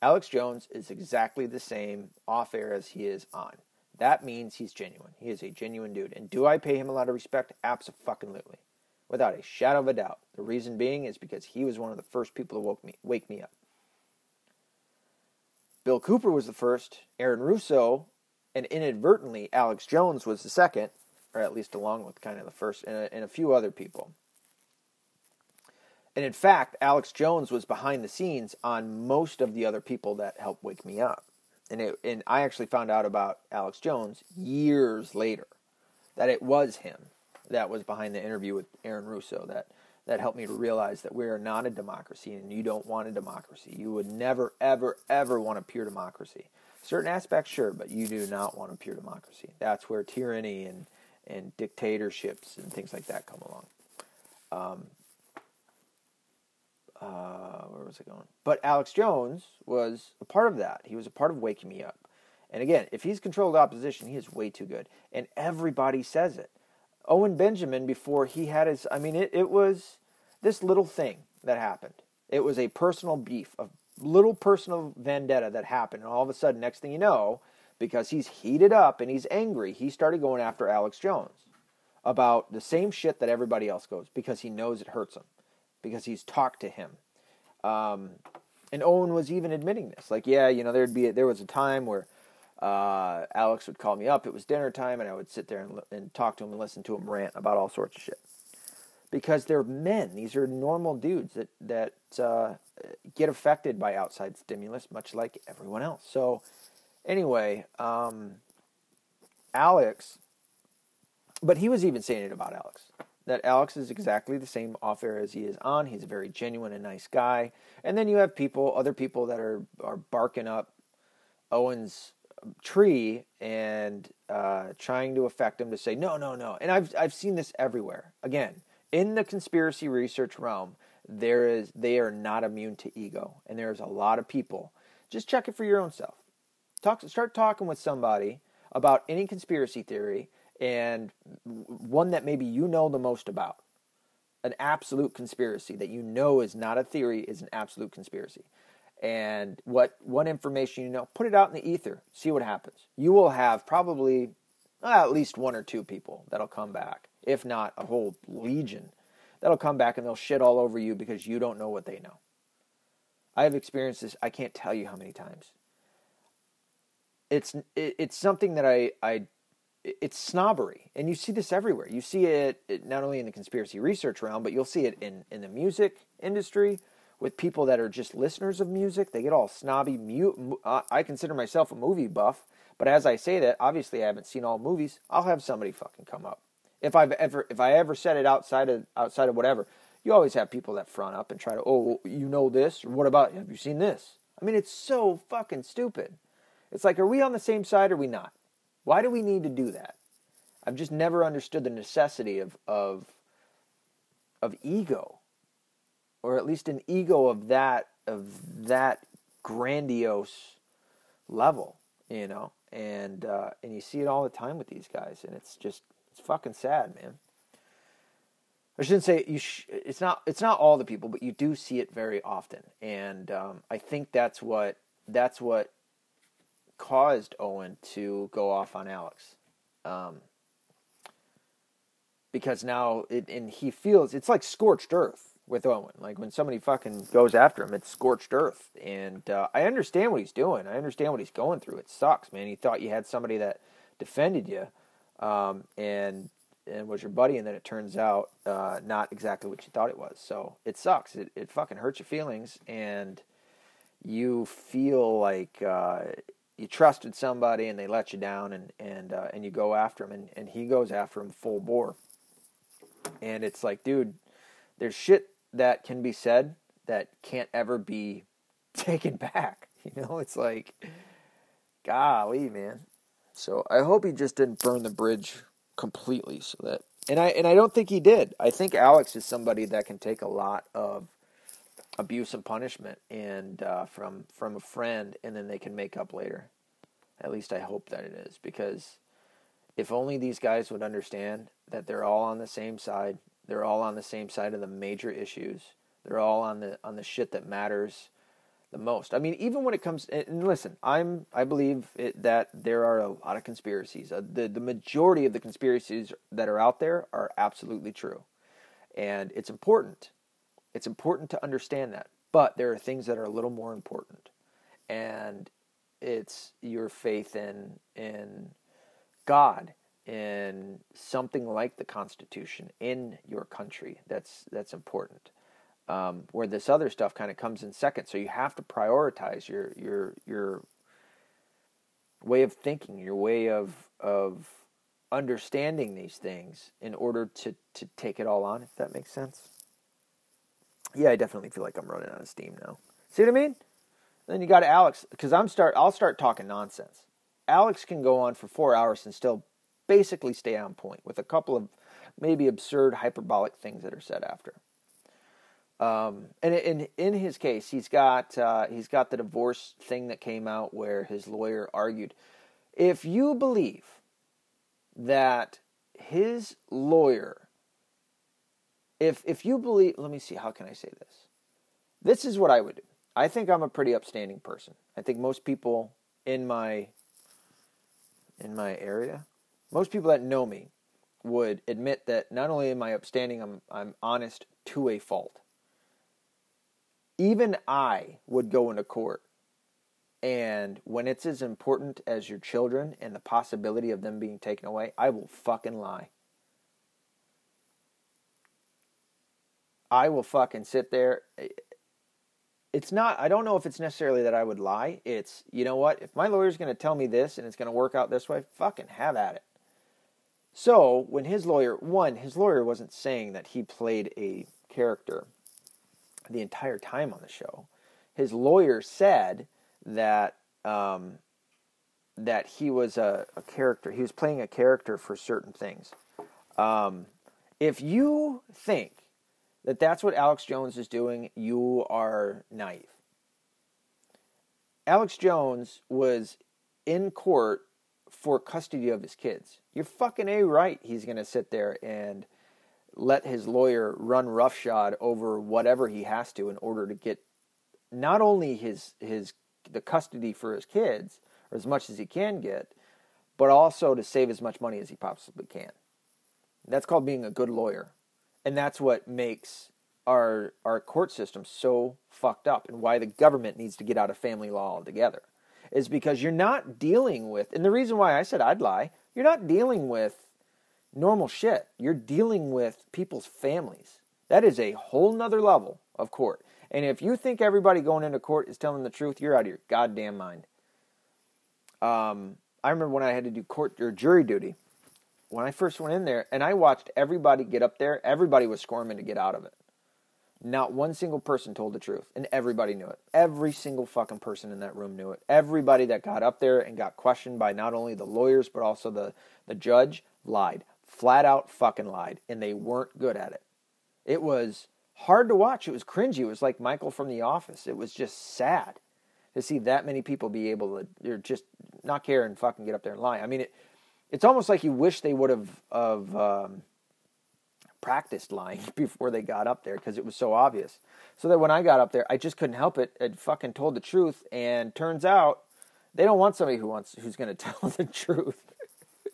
Alex Jones is exactly the same off air as he is on. That means he's genuine. He is a genuine dude. And do I pay him a lot of respect? Absolutely. Without a shadow of a doubt. The reason being is because he was one of the first people to woke me, wake me up. Bill Cooper was the first, Aaron Russo, and inadvertently Alex Jones was the second, or at least along with kind of the first, and a, and a few other people. And in fact, Alex Jones was behind the scenes on most of the other people that helped wake me up. And it, and I actually found out about Alex Jones years later that it was him that was behind the interview with Aaron Russo that that helped me to realize that we are not a democracy and you don't want a democracy. You would never, ever, ever want a pure democracy. Certain aspects, sure, but you do not want a pure democracy. That's where tyranny and, and dictatorships and things like that come along. Um, uh, where was I going? But Alex Jones was a part of that. He was a part of waking me up. And again, if he's controlled opposition, he is way too good. And everybody says it. Owen Benjamin before he had his. I mean, it, it was this little thing that happened. It was a personal beef, a little personal vendetta that happened. And all of a sudden, next thing you know, because he's heated up and he's angry, he started going after Alex Jones about the same shit that everybody else goes because he knows it hurts him, because he's talked to him. Um, and Owen was even admitting this. Like, yeah, you know, there'd be a, there was a time where uh, Alex would call me up. It was dinner time, and I would sit there and, and talk to him and listen to him rant about all sorts of shit. Because they're men; these are normal dudes that that uh, get affected by outside stimulus, much like everyone else. So, anyway, um, Alex, but he was even saying it about Alex that Alex is exactly the same off air as he is on. He's a very genuine and nice guy. And then you have people, other people that are are barking up Owen's tree and uh, trying to affect him to say no, no, no. And I've I've seen this everywhere. Again, in the conspiracy research realm, there is they are not immune to ego, and there's a lot of people. Just check it for your own self. Talk, start talking with somebody about any conspiracy theory and one that maybe you know the most about. An absolute conspiracy that you know is not a theory is an absolute conspiracy and what what information you know, put it out in the ether. See what happens. You will have probably well, at least one or two people that'll come back if not a whole legion, that'll come back and they'll shit all over you because you don't know what they know. I have experienced this. I can't tell you how many times. It's it, it's something that I I it's snobbery, and you see this everywhere. You see it, not only in the conspiracy research realm, but you'll see it in in the music industry with people that are just listeners of music. They get all snobby. Mu- I consider myself a movie buff, but as I say that, obviously I haven't seen all movies. I'll have somebody fucking come up. If I've ever if I ever said it outside of outside of whatever, you always have people that front up and try to, oh, you know this, or what about have you seen this? I mean, it's so fucking stupid. It's like, are we on the same side or are we not? Why do we need to do that? I've just never understood the necessity of of of ego or at least an ego of that of that grandiose level, you know. And uh, and you see it all the time with these guys, and it's just it's fucking sad, man. I shouldn't say you. Sh- it's not. It's not all the people, but you do see it very often, and um, I think that's what that's what caused Owen to go off on Alex. Um, because now it, and he feels it's like scorched earth with Owen. Like when somebody fucking goes after him, it's scorched earth. And uh, I understand what he's doing. I understand what he's going through. It sucks, man. He thought you had somebody that defended you, um, and and was your buddy, and then it turns out uh, not exactly what you thought it was. So it sucks. It it fucking hurts your feelings, and you feel like. Uh, you trusted somebody and they let you down and and uh, and you go after him and, and he goes after him full bore and it's like dude there's shit that can be said that can't ever be taken back. You know, it's like, golly, man. So I hope he just didn't burn the bridge completely, so that. And I and I don't think he did. I think Alex is somebody that can take a lot of abuse and punishment, and uh, from from a friend, and then they can make up later. At least I hope that it is because if only these guys would understand that they're all on the same side they're all on the same side of the major issues. They're all on the on the shit that matters the most. I mean, even when it comes and listen, I'm I believe it, that there are a lot of conspiracies. Uh, the the majority of the conspiracies that are out there are absolutely true, and it's important. It's important to understand that. But there are things that are a little more important, and it's your faith in in God in something like the Constitution in your country. That's that's important. Um, where this other stuff kind of comes in second, so you have to prioritize your your your way of thinking, your way of of understanding these things in order to to take it all on. If that makes sense. Yeah, I definitely feel like I'm running out of steam now. See what I mean? Then you got Alex because I'm start. I'll start talking nonsense. Alex can go on for four hours and still basically stay on point with a couple of maybe absurd hyperbolic things that are said after. Um, and in in his case, he's got uh, he's got the divorce thing that came out where his lawyer argued, if you believe that his lawyer, if if you believe, let me see, how can I say this? This is what I would do. I think I'm a pretty upstanding person. I think most people in my in my area most people that know me would admit that not only am I upstanding, I'm, I'm honest to a fault. Even I would go into court, and when it's as important as your children and the possibility of them being taken away, I will fucking lie. I will fucking sit there. It's not, I don't know if it's necessarily that I would lie. It's, you know what? If my lawyer's going to tell me this and it's going to work out this way, fucking have at it. So when his lawyer, one, his lawyer wasn't saying that he played a character the entire time on the show. His lawyer said that um, that he was a, a, character. He was playing a character for certain things. Um, if you think that that's what Alex Jones is doing, you are naive. Alex Jones was in court for custody of his kids. You're fucking A right he's going to sit there and let his lawyer run roughshod over whatever he has to in order to get not only his his the custody for his kids or as much as he can get, but also to save as much money as he possibly can. That's called being a good lawyer. And that's what makes our our court system so fucked up and why the government needs to get out of family law altogether. Is because you're not dealing with and the reason why I said I'd lie, you're not dealing with normal shit. You're dealing with people's families. That is a whole nother level of court. And if you think everybody going into court is telling the truth, you're out of your goddamn mind. Um, I remember when I had to do court or jury duty when I first went in there, and I watched everybody get up there. Everybody was squirming to get out of it. Not one single person told the truth, and everybody knew it. Every single fucking person in that room knew it. Everybody that got up there and got questioned by not only the lawyers but also the the judge lied, flat out fucking lied, and they weren't good at it. It was hard to watch. It was cringy. It was like Michael from The Office. It was just sad to see that many people be able to just not care and fucking get up there and lie. I mean, it it's almost like you wish they would have of um, practiced lying before they got up there because it was so obvious. So that when I got up there, I just couldn't help it. It fucking told the truth, and turns out they don't want somebody who wants who's going to tell the truth.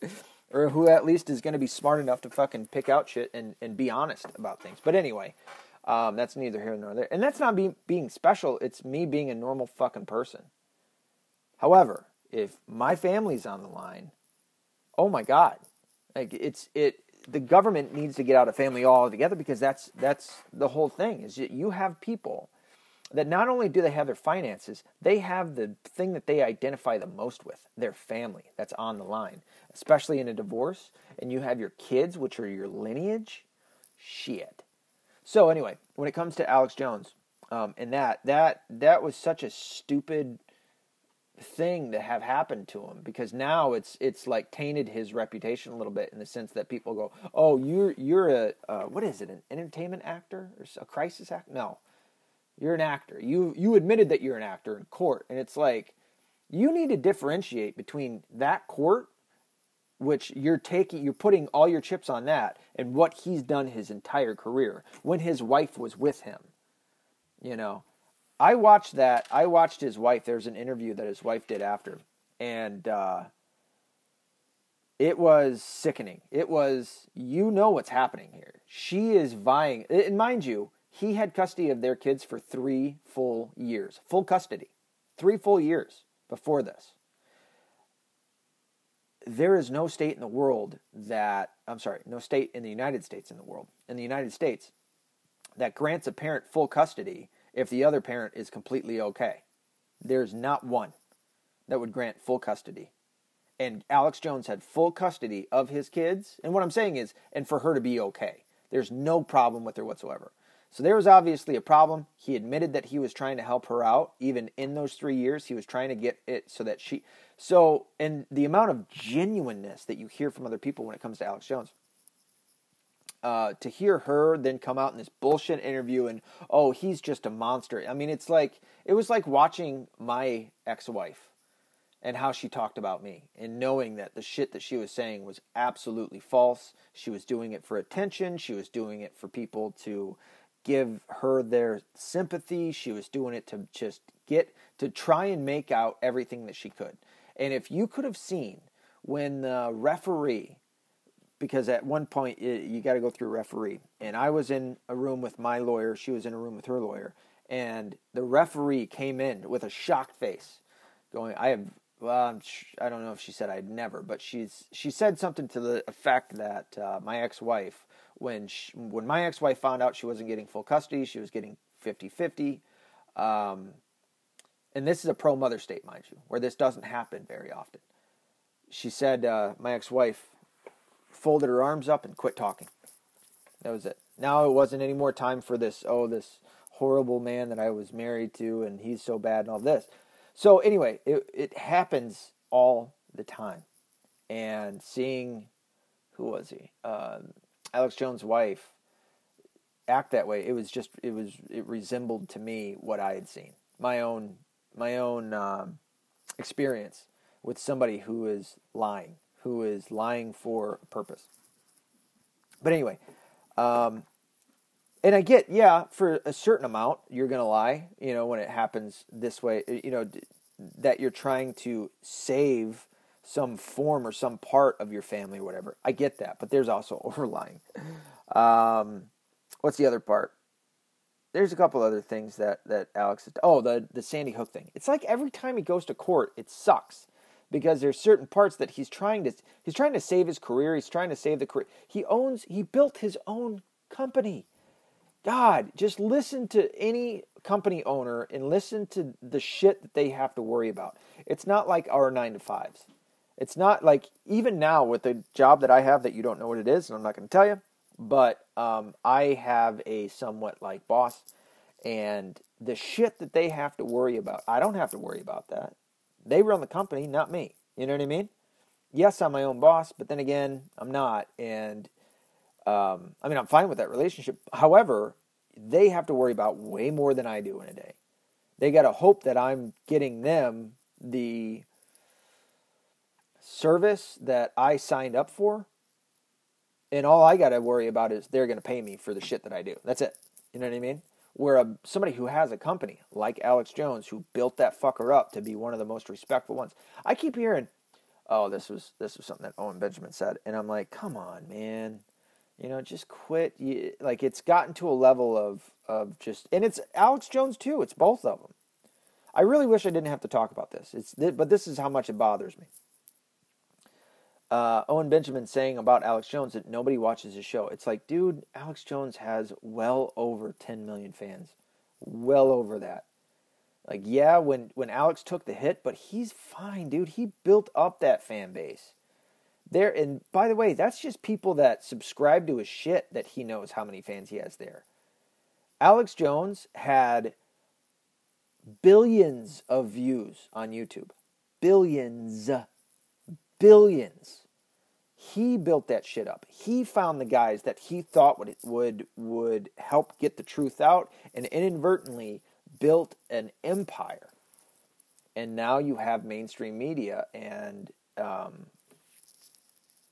or who at least is going to be smart enough to fucking pick out shit and, and be honest about things. But anyway, um, that's neither here nor there. And that's not be, being special, it's me being a normal fucking person. However, if my family's on the line, oh my god. Like it's it the government needs to get out of family all together because that's that's the whole thing is you have people that not only do they have their finances, they have the thing that they identify the most with, their family that's on the line, especially in a divorce, and you have your kids, which are your lineage. Shit. So anyway, when it comes to Alex Jones, um, and that that that was such a stupid thing to have happened to him because now it's it's like tainted his reputation a little bit in the sense that people go, "Oh, you're you're a uh, what is it? An entertainment actor or a crisis actor?" No, you're an actor. You you admitted that you're an actor in court, and it's like you need to differentiate between that court which you're taking you're putting all your chips on that and what he's done his entire career when his wife was with him you know i watched that i watched his wife there's an interview that his wife did after and uh, it was sickening. It was you know what's happening here. She is vying and mind you he had custody of their kids for three full years full custody three full years before this. There is no state in the world that, I'm sorry, no state in the United States in the world, in the United States, that grants a parent full custody if the other parent is completely okay. There's not one that would grant full custody. And Alex Jones had full custody of his kids. And what I'm saying is, and for her to be okay. There's no problem with her whatsoever. So there was obviously a problem. He admitted that he was trying to help her out. Even in those three years, he was trying to get it so that she. So, and the amount of genuineness that you hear from other people when it comes to Alex Jones. Uh, to hear her then come out in this bullshit interview and oh he's just a monster i mean it's like it was like watching my ex-wife and how she talked about me and knowing that the shit that she was saying was absolutely false she was doing it for attention she was doing it for people to give her their sympathy. She was doing it to just get to try and make out everything that she could. And if you could have seen when the referee, because at one point you got to go through referee, and I was in a room with my lawyer, she was in a room with her lawyer, and the referee came in with a shocked face, going, "I have." Well, I don't know if she said I'd never, but she's she said something to the effect that uh, my ex-wife when she, when my ex-wife found out she wasn't getting full custody, she was getting 50-50. Um, and this is a pro mother state, mind you, where this doesn't happen very often. She said uh, my ex-wife folded her arms up and quit talking. That was it. Now it wasn't any more time for this. Oh, this horrible man that I was married to, and he's so bad, and all this. So anyway, it it happens all the time, and seeing who was he? Um, Alex Jones' wife act that way, it was just it was it resembled to me what I had seen my own my own um, experience with somebody who is lying, who is lying for a purpose. But anyway, um, and I get yeah, for a certain amount you're gonna lie, you know, when it happens this way, you know, that you're trying to save some form or some part of your family or whatever. I get that, but there's also overlying. Um, what's the other part? There's a couple other things that that Alex. Oh, the the Sandy Hook thing. It's like every time he goes to court, it sucks because there's certain parts that he's trying to he's trying to save his career. He's trying to save the career. He owns. He built his own company. God, just listen to any company owner and listen to the shit that they have to worry about. It's not like our nine to fives. It's not like even now with the job that I have that you don't know what it is, and I'm not going to tell you, but um, I have a somewhat like boss, and the shit that they have to worry about, I don't have to worry about that. They run the company, not me. You know what I mean? Yes, I'm my own boss, but then again, I'm not. And um, I mean, I'm fine with that relationship. However, they have to worry about way more than I do in a day. They got to hope that I'm getting them the service that I signed up for. And all I got to worry about is they're going to pay me for the shit that I do. That's it. You know what I mean? Where a, somebody who has a company like Alex Jones, who built that fucker up to be one of the most respectful ones, I keep hearing, "Oh, this was this was something that Owen Benjamin said," and I'm like, "Come on, man, you know, just quit." You, like it's gotten to a level of of just, and it's Alex Jones too. It's both of them. I really wish I didn't have to talk about this. It's but this is how much it bothers me uh, Owen Benjamin saying about Alex Jones that nobody watches his show. It's like, dude, Alex Jones has well over 10 million fans. Well over that. Like, yeah, when, when Alex took the hit, but he's fine, dude. He built up that fan base. There and by the way, that's just people that subscribe to his shit that he knows how many fans he has there. Alex Jones had billions of views on YouTube. Billions. Billions he built that shit up. He found the guys that he thought would would would help get the truth out, and inadvertently built an empire. And now you have mainstream media and um,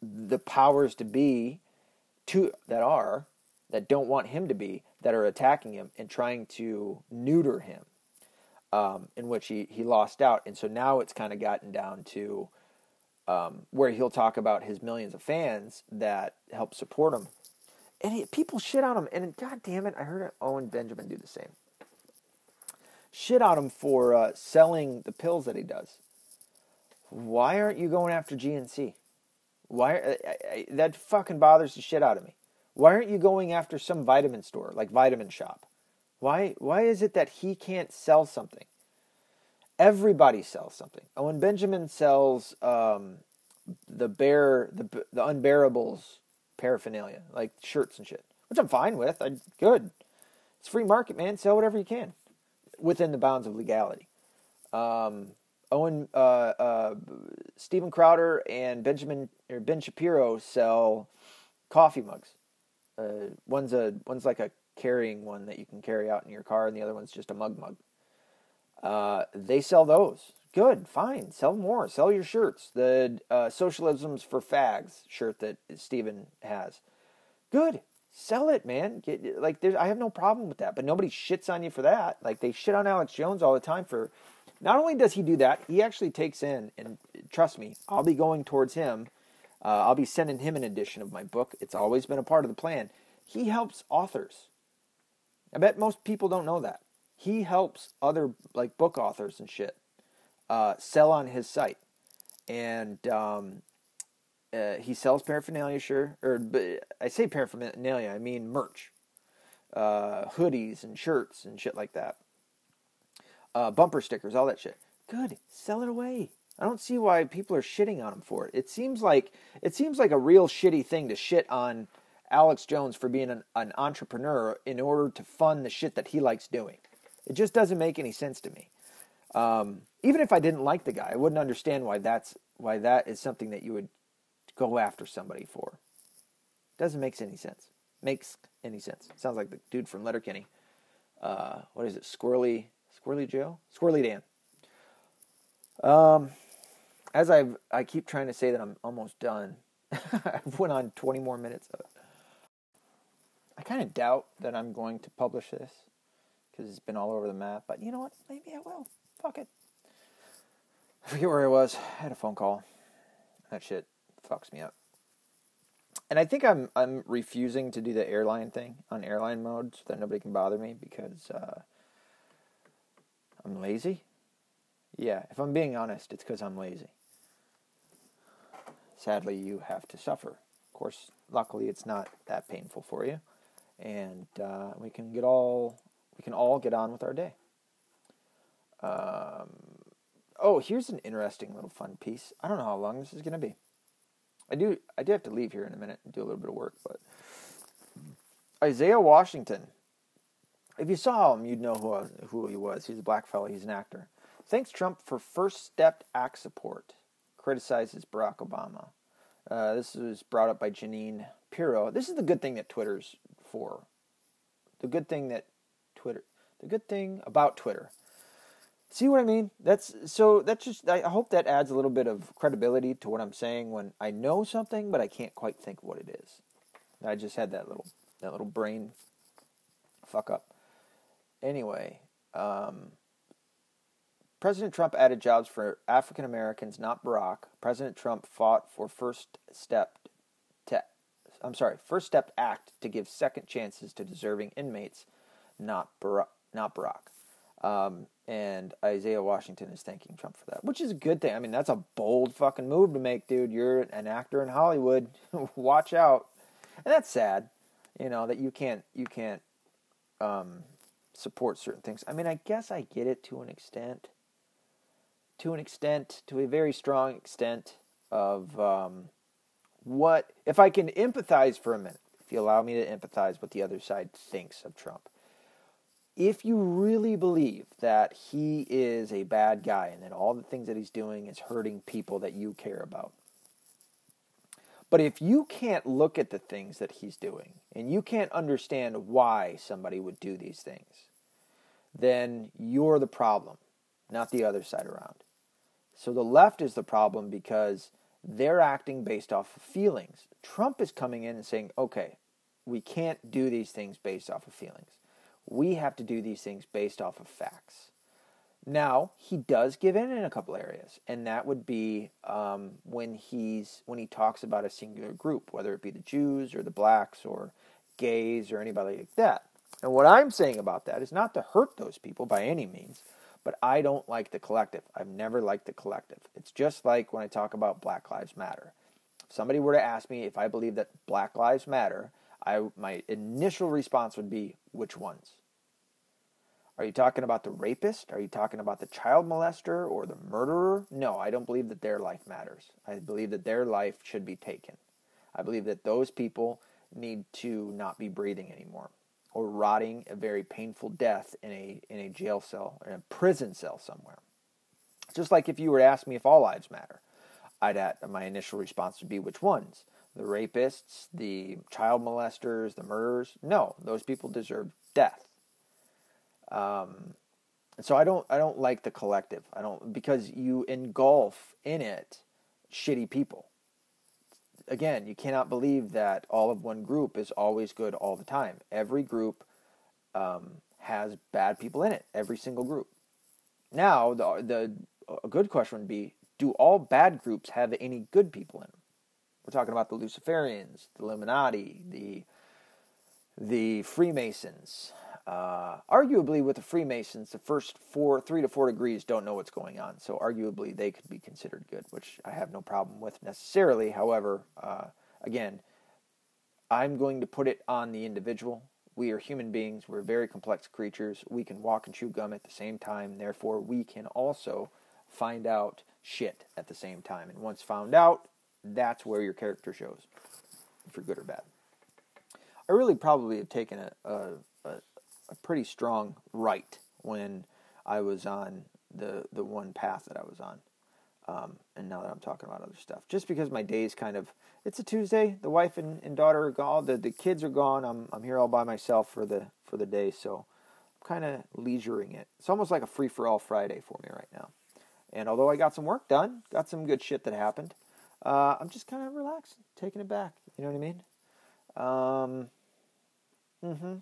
the powers to be, to that are that don't want him to be that are attacking him and trying to neuter him. Um, in which he he lost out, and so now it's kind of gotten down to um, where he'll talk about his millions of fans that help support him. And he, people shit on him. And god damn it, I heard Owen Benjamin do the same. Shit on him for uh, selling the pills that he does. Why aren't you going after GNC? Why I, I, that fucking bothers the shit out of me. Why aren't you going after some vitamin store like Vitamin Shoppe? Why why is it that he can't sell something? Everybody sells something. Owen Benjamin sells um, the bear, the the unbearables paraphernalia, like shirts and shit, which I'm fine with. I good. It's free market, man. Sell whatever you can within the bounds of legality. Um, Owen, uh, uh, Steven Crowder, and Benjamin or Ben Shapiro sell coffee mugs. Uh, one's a one's like a carrying one that you can carry out in your car, and the other one's just a mug mug. Uh, they sell those. Good, fine. Sell more. Sell your shirts. The uh, Socialism's for Fags shirt that Steven has. Good. Sell it, man. Get, like, I have no problem with that. But nobody shits on you for that. Like, they shit on Alex Jones all the time for. Not only does he do that, he actually takes in, and trust me, I'll be going towards him. Uh, I'll be sending him an edition of my book. It's always been a part of the plan. He helps authors. I bet most people don't know that he helps other like book authors and shit uh, sell on his site, and um, uh, he sells paraphernalia. Sure, or I say paraphernalia, I mean merch, uh, hoodies and shirts and shit like that, uh, bumper stickers, all that shit. Good, sell it away. I don't see why people are shitting on him for it. It seems like it seems like a real shitty thing to shit on Alex Jones for being an, an entrepreneur in order to fund the shit that he likes doing. It just doesn't make any sense to me. Um, even if I didn't like the guy, I wouldn't understand why that's why that is something that you would go after somebody for. Doesn't make any sense. Makes any sense. Sounds like the dude from Letterkenny. Uh, what is it? Squirrely, Squirrely Joe, Squirrely Dan. Um, as I I keep trying to say that I'm almost done. I've went on 20 more minutes of it. I kind of doubt that I'm going to publish this because it's been all over the map. But you know what? Maybe I will. Fuck it. I forget where I was. I had a phone call. That shit fucks me up. And I think I'm I'm refusing to do the airline thing on airline mode so that nobody can bother me because uh, I'm lazy. Yeah, if I'm being honest, it's because I'm lazy. Sadly, you have to suffer. Of course, luckily, it's not that painful for you, and uh, we can get all we can all get on with our day. Um, oh, here's an interesting little fun piece. I don't know how long this is going to be. I do I do have to leave here in a minute and do a little bit of work, but Isaiah Washington. If you saw him, you'd know who who he was. He's a black fellow. He's an actor. Thanks Trump for first step act support. Criticizes Barack Obama. Uh, this was brought up by Jeanine Pirro. This is the good thing that Twitter's for. The good thing that Twitter. The good thing about Twitter See what I mean? That's so that's just I hope that adds a little bit of credibility to what I'm saying when I know something but I can't quite think what it is. I just had that little that little brain fuck up. Anyway, um, President Trump added jobs for African Americans, not Barack. President Trump fought for first step to I'm sorry, first step act to give second chances to deserving inmates, not Barack, not Barack. Um, and Isaiah Washington is thanking Trump for that, which is a good thing. I mean, that's a bold fucking move to make, dude. You're an actor in Hollywood. Watch out. And that's sad, you know, that you can't you can't um, support certain things. I mean, I guess I get it to an extent. To an extent, to a very strong extent of um, what if I can empathize for a minute. If you allow me to empathize what the other side thinks of Trump if you really believe that he is a bad guy and that all the things that he's doing is hurting people that you care about, but if you can't look at the things that he's doing and you can't understand why somebody would do these things, then you're the problem, not the other side around. So the left is the problem because they're acting based off of feelings. Trump is coming in and saying, okay, we can't do these things based off of feelings. We have to do these things based off of facts. Now he does give in in a couple areas, and that would be um, when he's when he talks about a singular group, whether it be the Jews or the blacks or gays or anybody like that. And what I'm saying about that is not to hurt those people by any means, but I don't like the collective. I've never liked the collective. It's just like when I talk about Black Lives Matter. If somebody were to ask me if I believe that Black Lives Matter, I my initial response would be which ones? Are you talking about the rapist? Are you talking about the child molester or the murderer? No, I don't believe that their life matters. I believe that their life should be taken. I believe that those people need to not be breathing anymore or rotting a very painful death in a in a jail cell or in a prison cell somewhere. Just like if you were to ask me if all lives matter, I'd my initial response would be which ones? The rapists, the child molesters, the murderers? No, those people deserve death. Um, so I don't I don't like the collective. I don't because you engulf in it shitty people. Again, you cannot believe that all of one group is always good all the time. Every group um, has bad people in it. Every single group. Now, the the a good question would be: Do all bad groups have any good people in them? We're talking about the Luciferians, the Illuminati, the the Freemasons, uh, arguably, with the Freemasons, the first four, three to four degrees don't know what's going on. So, arguably, they could be considered good, which I have no problem with necessarily. However, uh, again, I'm going to put it on the individual. We are human beings. We're very complex creatures. We can walk and chew gum at the same time. Therefore, we can also find out shit at the same time. And once found out, that's where your character shows, if you're good or bad. I really probably have taken a, a, a a pretty strong right when I was on the the one path that I was on. Um, and now that I'm talking about other stuff, just because my days kind of it's a Tuesday, the wife and, and daughter are gone, the, the kids are gone. I'm I'm here all by myself for the for the day, so I'm kind of leisuring it. It's almost like a free for all Friday for me right now. And although I got some work done, got some good shit that happened, uh, I'm just kind of relaxing, taking it back. You know what I mean? Um, mm-hmm.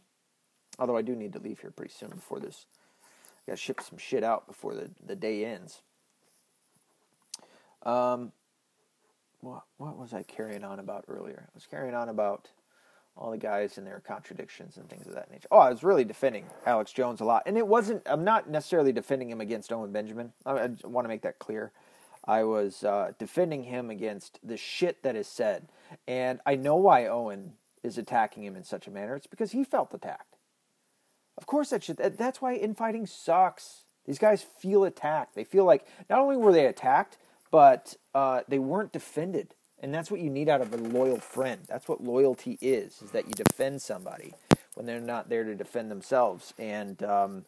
Although I do need to leave here pretty soon before this. I gotta ship some shit out before the, the day ends. Um, what what was I carrying on about earlier? I was carrying on about all the guys and their contradictions and things of that nature. Oh, I was really defending Alex Jones a lot, and it wasn't. I'm not necessarily defending him against Owen Benjamin. I, I want to make that clear. I was uh, defending him against the shit that is said, and I know why Owen is attacking him in such a manner. It's because he felt attacked. Of course, that should. That's why infighting sucks. These guys feel attacked. They feel like not only were they attacked, but uh, they weren't defended. And that's what you need out of a loyal friend. That's what loyalty is: is that you defend somebody when they're not there to defend themselves. And um,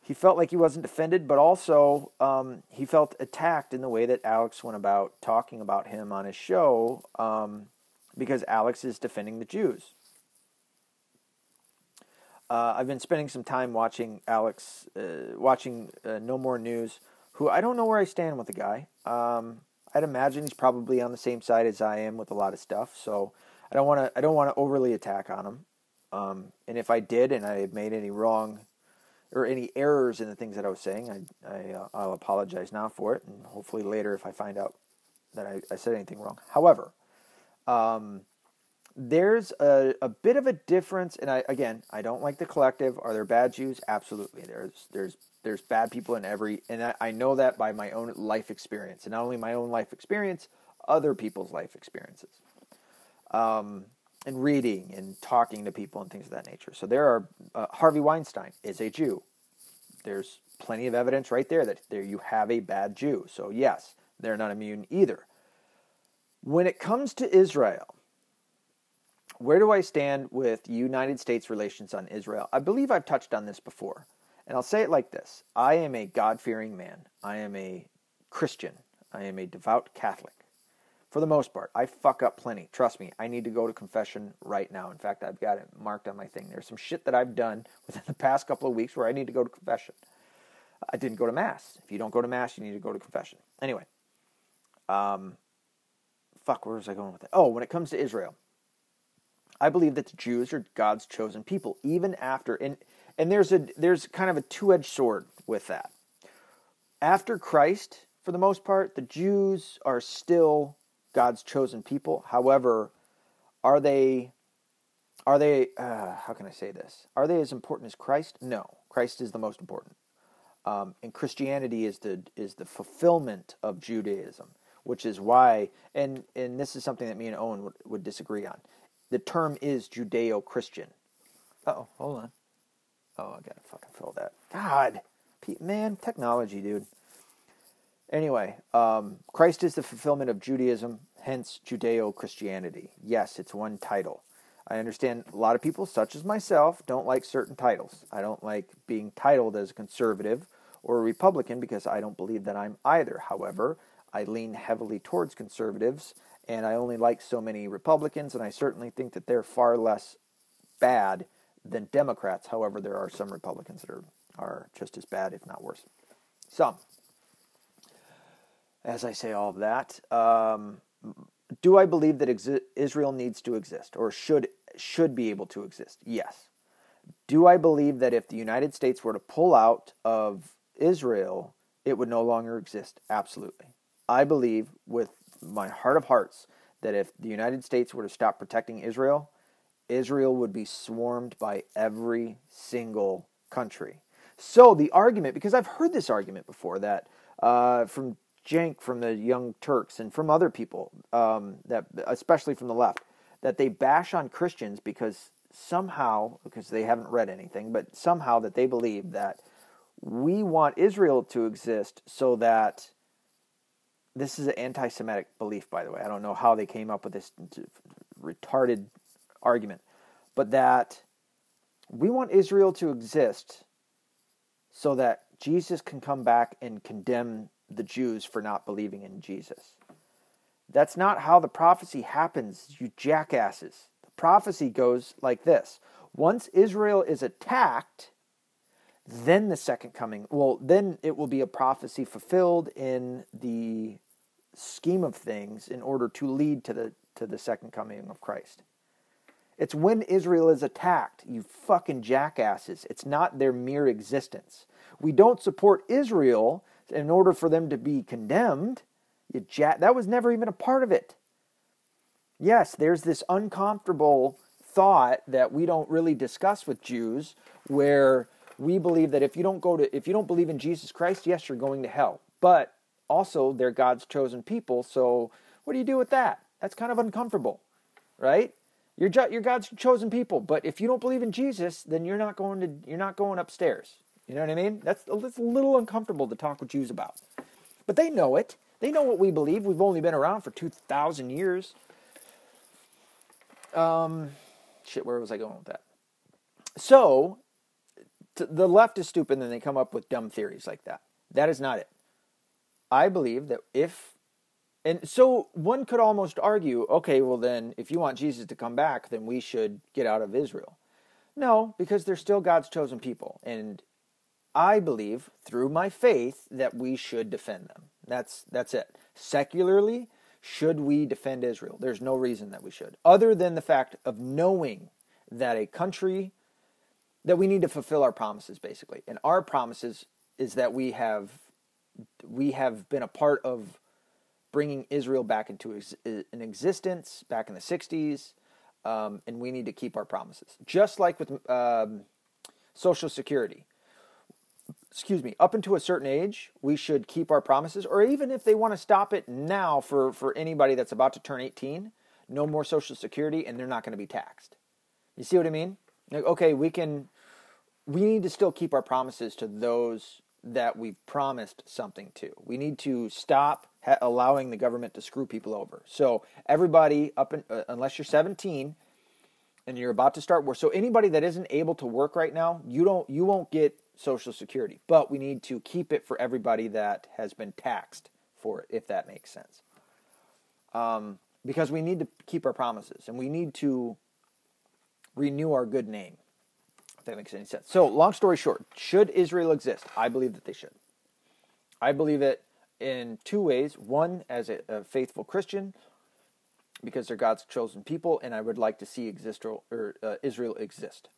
he felt like he wasn't defended, but also um, he felt attacked in the way that Alex went about talking about him on his show, um, because Alex is defending the Jews. Uh, I've been spending some time watching Alex, uh, watching uh, No More News, who I don't know where I stand with the guy. Um, I'd imagine he's probably on the same side as I am with a lot of stuff, so I don't want to. I don't want to overly attack on him. Um, and if I did, and I made any wrong or any errors in the things that I was saying, I, I uh, I'll apologize now for it, and hopefully later if I find out that I, I said anything wrong. However, um, there's a, a bit of a difference, and I again I don't like the collective. Are there bad Jews? Absolutely. There's there's there's bad people in every, and I, I know that by my own life experience, and not only my own life experience, other people's life experiences, um, and reading and talking to people and things of that nature. So there are uh, Harvey Weinstein is a Jew. There's plenty of evidence right there that there you have a bad Jew. So yes, they're not immune either. When it comes to Israel where do I stand with United States relations on Israel? I believe I've touched on this before. And I'll say it like this I am a God fearing man. I am a Christian. I am a devout Catholic. For the most part, I fuck up plenty. Trust me, I need to go to confession right now. In fact, I've got it marked on my thing. There's some shit that I've done within the past couple of weeks where I need to go to confession. I didn't go to Mass. If you don't go to Mass, you need to go to confession. Anyway, um, fuck, where was I going with that? Oh, when it comes to Israel, I believe that the Jews are God's chosen people, even after and and there's a there's kind of a two-edged sword with that. After Christ, for the most part, the Jews are still God's chosen people. However, are they are they uh, how can I say this? Are they as important as Christ? No, Christ is the most important. Um, and Christianity is the is the fulfillment of Judaism, which is why and and this is something that me and Owen would, would disagree on the term is Judeo Christian. Oh, hold on. Oh, I gotta fucking fill that. God, Pete, man, technology, dude. Anyway, um, Christ is the fulfillment of Judaism, hence Judeo Christianity. Yes, it's one title. I understand a lot of people, such as myself, don't like certain titles. I don't like being titled as a conservative or a Republican because I don't believe that I'm either. However, I lean heavily towards conservatives and I only like so many Republicans, and I certainly think that they're far less bad than Democrats. However, there are some Republicans that are, are just as bad, if not worse. Some. As I say all of that, um, do I believe that exi- Israel needs to exist or should should be able to exist? Yes. Do I believe that if the United States were to pull out of Israel, it would no longer exist? Absolutely. I believe with my heart of hearts that if the United States were to stop protecting Israel, Israel would be swarmed by every single country. So the argument, because I've heard this argument before, that uh, from Cenk, from the Young Turks, and from other people, um, that especially from the left, that they bash on Christians because somehow, because they haven't read anything, but somehow that they believe that we want Israel to exist so that this is an anti Semitic belief, by the way. I don't know how they came up with this retarded argument, but that we want Israel to exist so that Jesus can come back and condemn the Jews for not believing in Jesus. That's not how the prophecy happens, you jackasses. The prophecy goes like this Once Israel is attacked, then the second coming, well, then it will be a prophecy fulfilled in the scheme of things in order to lead to the to the second coming of Christ. It's when Israel is attacked, you fucking jackasses. It's not their mere existence. We don't support Israel in order for them to be condemned. You ja- that was never even a part of it. Yes, there's this uncomfortable thought that we don't really discuss with Jews where we believe that if you don't go to if you don't believe in Jesus Christ, yes, you're going to hell. But also they're God's chosen people, so what do you do with that? That's kind of uncomfortable, right? You're you're God's chosen people, but if you don't believe in Jesus, then you're not going to you're not going upstairs. You know what I mean? That's it's a little uncomfortable to talk with Jews about. But they know it. They know what we believe. We've only been around for 2000 years. Um shit, where was I going with that? So, the left is stupid and they come up with dumb theories like that. That is not it. I believe that if and so one could almost argue, okay, well then if you want Jesus to come back, then we should get out of Israel. No, because they're still God's chosen people and I believe through my faith that we should defend them. That's that's it. Secularly, should we defend Israel? There's no reason that we should, other than the fact of knowing that a country that we need to fulfill our promises basically. And our promises is that we have we have been a part of bringing Israel back into ex- an existence back in the 60s, um, and we need to keep our promises. Just like with um, Social Security. Excuse me, up until a certain age, we should keep our promises, or even if they want to stop it now for, for anybody that's about to turn 18, no more Social Security, and they're not going to be taxed. You see what I mean? Like, okay, we can, we need to still keep our promises to those that we've promised something to. We need to stop ha- allowing the government to screw people over. So everybody up in, uh, unless you're 17 and you're about to start work. So anybody that isn't able to work right now, you don't you won't get social security. But we need to keep it for everybody that has been taxed for it if that makes sense. Um, because we need to keep our promises and we need to renew our good name that makes any sense. So, long story short, should Israel exist? I believe that they should. I believe it in two ways. One, as a, a faithful Christian, because they're God's chosen people, and I would like to see exist or, or uh, Israel exist.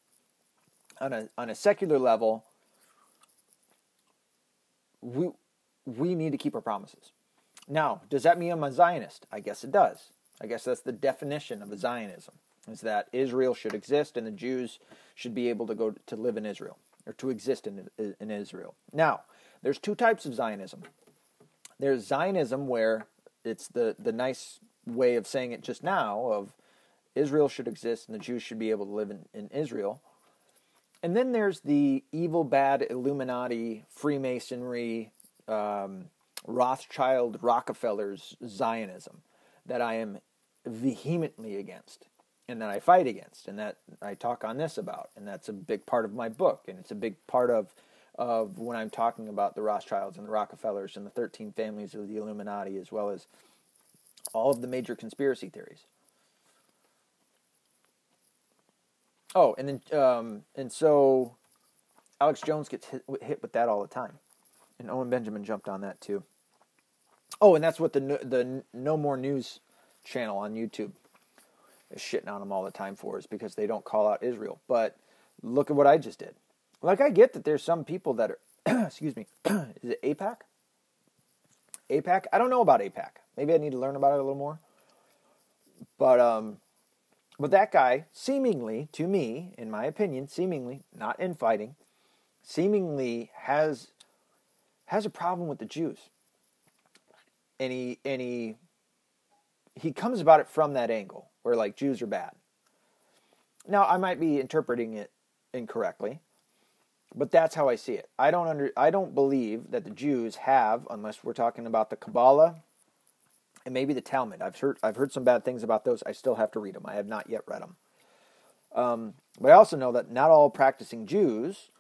On a on a secular level, we we need to keep our promises. Now, does that mean I'm a Zionist? I guess it does. I guess that's the definition of a Zionism is that Israel should exist and the Jews should be able to go to live in Israel or to exist in, in Israel. Now, there's two types of Zionism. There's Zionism where it's the, the nice way of saying it just now of Israel should exist and the Jews should be able to live in, in Israel. And then there's the evil, bad Illuminati, Freemasonry, um, Rothschild, Rockefeller's Zionism that I am vehemently against and that I fight against and that I talk on this about. And that's a big part of my book. And it's a big part of, of when I'm talking about the Rothschilds and the Rockefellers and the 13 families of the Illuminati, as well as all of the major conspiracy theories. Oh, and then, um, and so Alex Jones gets hit, hit with that all the time. And Owen Benjamin jumped on that too. Oh, and that's what the the No More News channel on YouTube shitting on them all the time for is because they don't call out Israel. But look at what I just did. Like I get that there's some people that are excuse me, is it AIPAC? AIPAC? I don't know about AIPAC. Maybe I need to learn about it a little more. But um but that guy seemingly to me, in my opinion, seemingly not infighting, seemingly has has a problem with the Jews. And he and he he comes about it from that angle where like Jews are bad. Now, I might be interpreting it incorrectly, but that's how I see it. I don't under I don't believe that the Jews have unless we're talking about the Kabbalah and maybe the Talmud. I've heard I've heard some bad things about those. I still have to read them. I have not yet read them. Um, but I also know that not all practicing Jews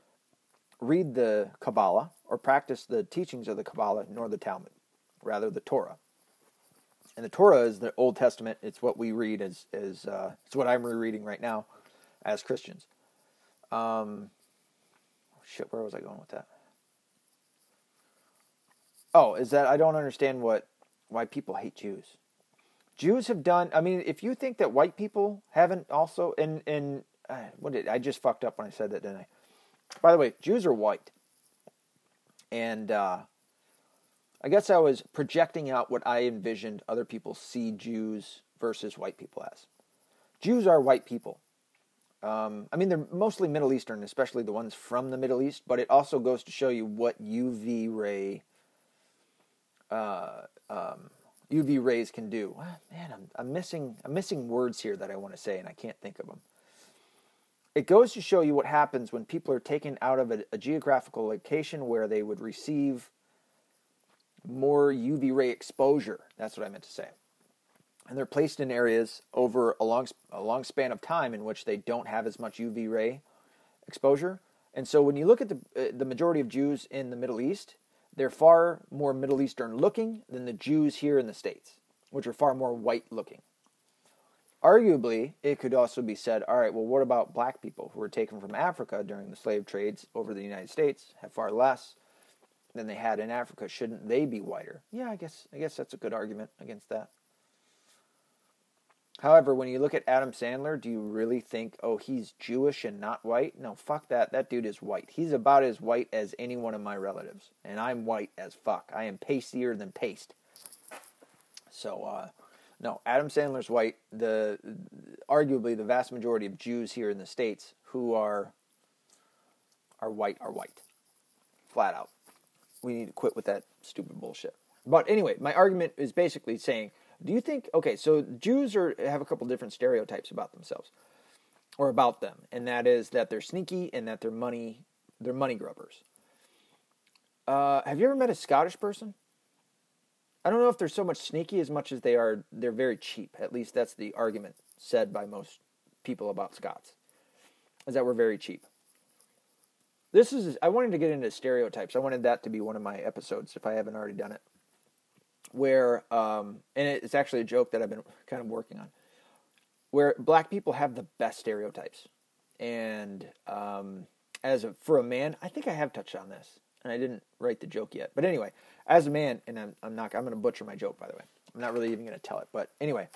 read the Kabbalah or practice the teachings of the Kabbalah nor the Talmud, rather the Torah and the Torah is the Old Testament. It's what we read as as uh, it's what I'm rereading right now as Christians. Um, shit, where was I going with that? Oh, is that I don't understand what why people hate Jews. Jews have done. I mean, if you think that white people haven't also, and and uh, what did I just fucked up when I said that, didn't I? By the way, Jews are white, and uh, I guess I was projecting out what I envisioned other people see Jews versus white people as. Jews are white people. Um, I mean, they're mostly Middle Eastern, especially the ones from the Middle East, but it also goes to show you what UV ray uh, um, UV rays can do. Man, I'm, I'm missing I'm missing words here that I want to say, and I can't think of them. It goes to show you what happens when people are taken out of a, a geographical location where they would receive more UV ray exposure. That's what I meant to say. And they're placed in areas over a long, a long span of time in which they don't have as much UV ray exposure. And so when you look at the, uh, the majority of Jews in the Middle East, they're far more Middle Eastern looking than the Jews here in the States, which are far more white looking. Arguably, it could also be said, all right, well, what about black people who were taken from Africa during the slave trades over the United States, have far less than they had in Africa? Shouldn't they be whiter? Yeah, I guess I guess that's a good argument against that. However, when you look at Adam Sandler, do you really think, oh, he's Jewish and not white? No, fuck that. That dude is white. He's about as white as any one of my relatives. And I'm white as fuck. I am pastier than paste. So, uh, no, Adam Sandler's white. The arguably the vast majority of Jews here in the states who are are white are white, flat out. We need to quit with that stupid bullshit. But anyway, my argument is basically saying do you think okay, so Jews are have a couple different stereotypes about themselves or about them, and that is that they're sneaky and that they're money they're money grubbers. Uh, have you ever met a Scottish person? I don't know if they're so much sneaky as much as they are they're very cheap. At least that's the argument said by most people about Scots. Is that we're very cheap. This is I wanted to get into stereotypes. I wanted that to be one of my episodes if I haven't already done it. Where um, and it's actually a joke that I've been kind of working on, where black people have the best stereotypes, and um, as a, for a man, I think I have touched on this, and I didn't write the joke yet, but anyway, as a man, and I'm, I'm not I'm going to butcher my joke by the way, I'm not really even going to tell it, but anyway,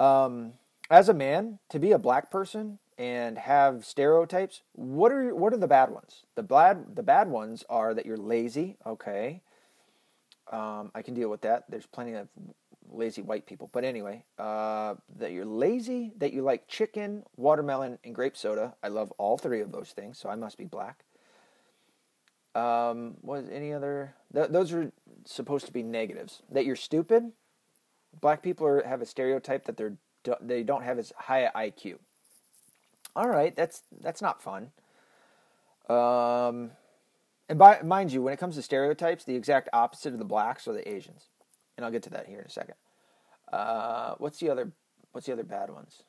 um, as a man, to be a black person and have stereotypes, what are what are the bad ones? The bad the bad ones are that you're lazy, okay um, I can deal with that. There's plenty of lazy white people. But anyway, uh, that you're lazy, that you like chicken, watermelon, and grape soda. I love all three of those things, so I must be black. Um, was any other? Th- those are supposed to be negatives. That you're stupid. Black people are, have a stereotype that they're they don't have as high IQ. All right, that's that's not fun. Um, and by, mind you, when it comes to stereotypes, the exact opposite of the blacks are the Asians, and I'll get to that here in a second. Uh, what's the other? What's the other bad ones?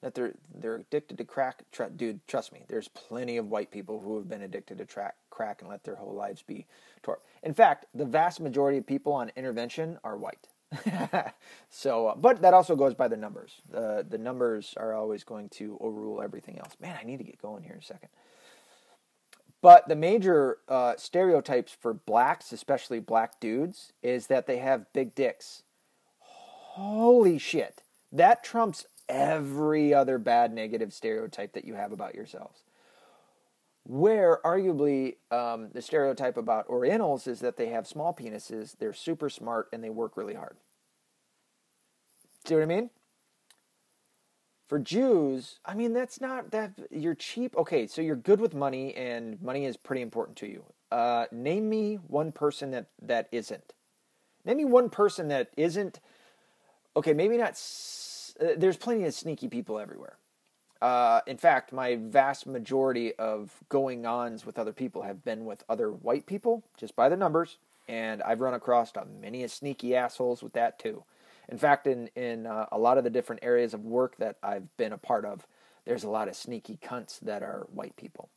That they're they're addicted to crack. Dude, trust me, there's plenty of white people who have been addicted to track, crack and let their whole lives be torn. In fact, the vast majority of people on intervention are white. so, uh, but that also goes by the numbers. The the numbers are always going to overrule everything else. Man, I need to get going here in a second. But the major uh, stereotypes for blacks, especially black dudes, is that they have big dicks. Holy shit. That trumps every other bad negative stereotype that you have about yourselves. Where arguably um, the stereotype about Orientals is that they have small penises, they're super smart, and they work really hard. See what I mean? for Jews, I mean, that's not that you're cheap. Okay, so you're good with money, and money is pretty important to you. Uh, name me one person that that isn't. Name me one person that isn't. Okay, maybe not. Uh, there's plenty of sneaky people everywhere. Uh, in fact, my vast majority of going ons with other people have been with other white people, just by the numbers, and I've run across many sneaky assholes with that too. In fact, in in uh, a lot of the different areas of work that I've been a part of, there's a lot of sneaky cunts that are white people.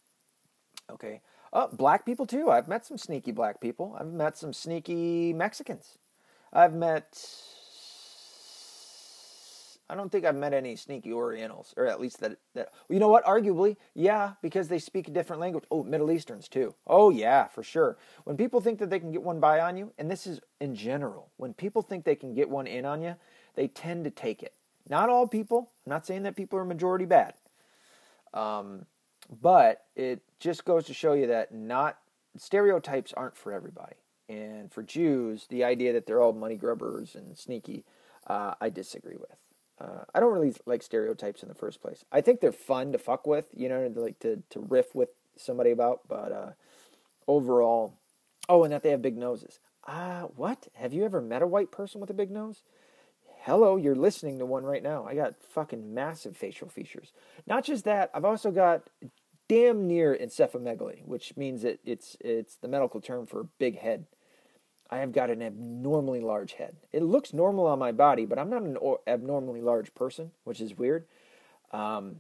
Okay, uh, black people too. I've met some sneaky black people. I've met some sneaky Mexicans. I've met I don't think I've met any sneaky Orientals, or at least that that. You know what? Arguably, yeah, because they speak a different language. Oh, Middle Easterns too. Oh yeah, for sure. When people think that they can get one by on you, and this is in general, when people think they can get one in on you, they tend to take it. Not all people. I'm not saying that people are majority bad. Um, but it just goes to show you that not stereotypes aren't for everybody. And for Jews, the idea that they're all money grubbers and sneaky, uh, I disagree with. Uh, I don't really like stereotypes in the first place. I think they're fun to fuck with, you know, like to, to riff with somebody about, but uh, overall, oh, and that they have big noses. Ah, uh, what? Have you ever met a white person with a big nose? Hello, you're listening to one right now. I got fucking massive facial features. Not just that, I've also got damn near encephalomegalomy, which means that it's it's the medical term for big head. I have got an abnormally large head. It looks normal on my body, but I'm not an abnormally large person, which is weird. Um,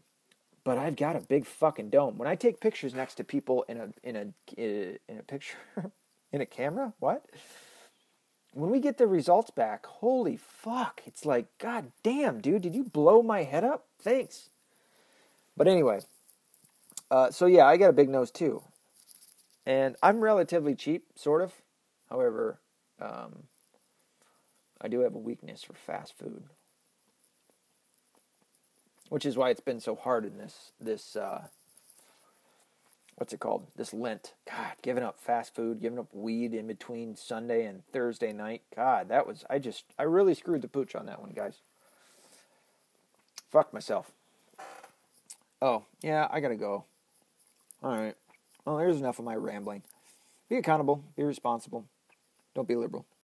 but I've got a big fucking dome. When I take pictures next to people in a in a in a picture in a camera, what? When we get the results back, holy fuck! It's like, god damn, dude, did you blow my head up? Thanks. But anyway, uh, so yeah, I got a big nose too, and I'm relatively cheap, sort of. However, um, I do have a weakness for fast food which is why it's been so hard in this this uh, what's it called? This Lent. God, giving up fast food, giving up weed in between Sunday and Thursday night. God, that was I just I really screwed the pooch on that one, guys. Fuck myself. Oh, yeah, I gotta go. Alright. Well, there's enough of my rambling. Be accountable, be responsible. Don't be liberal.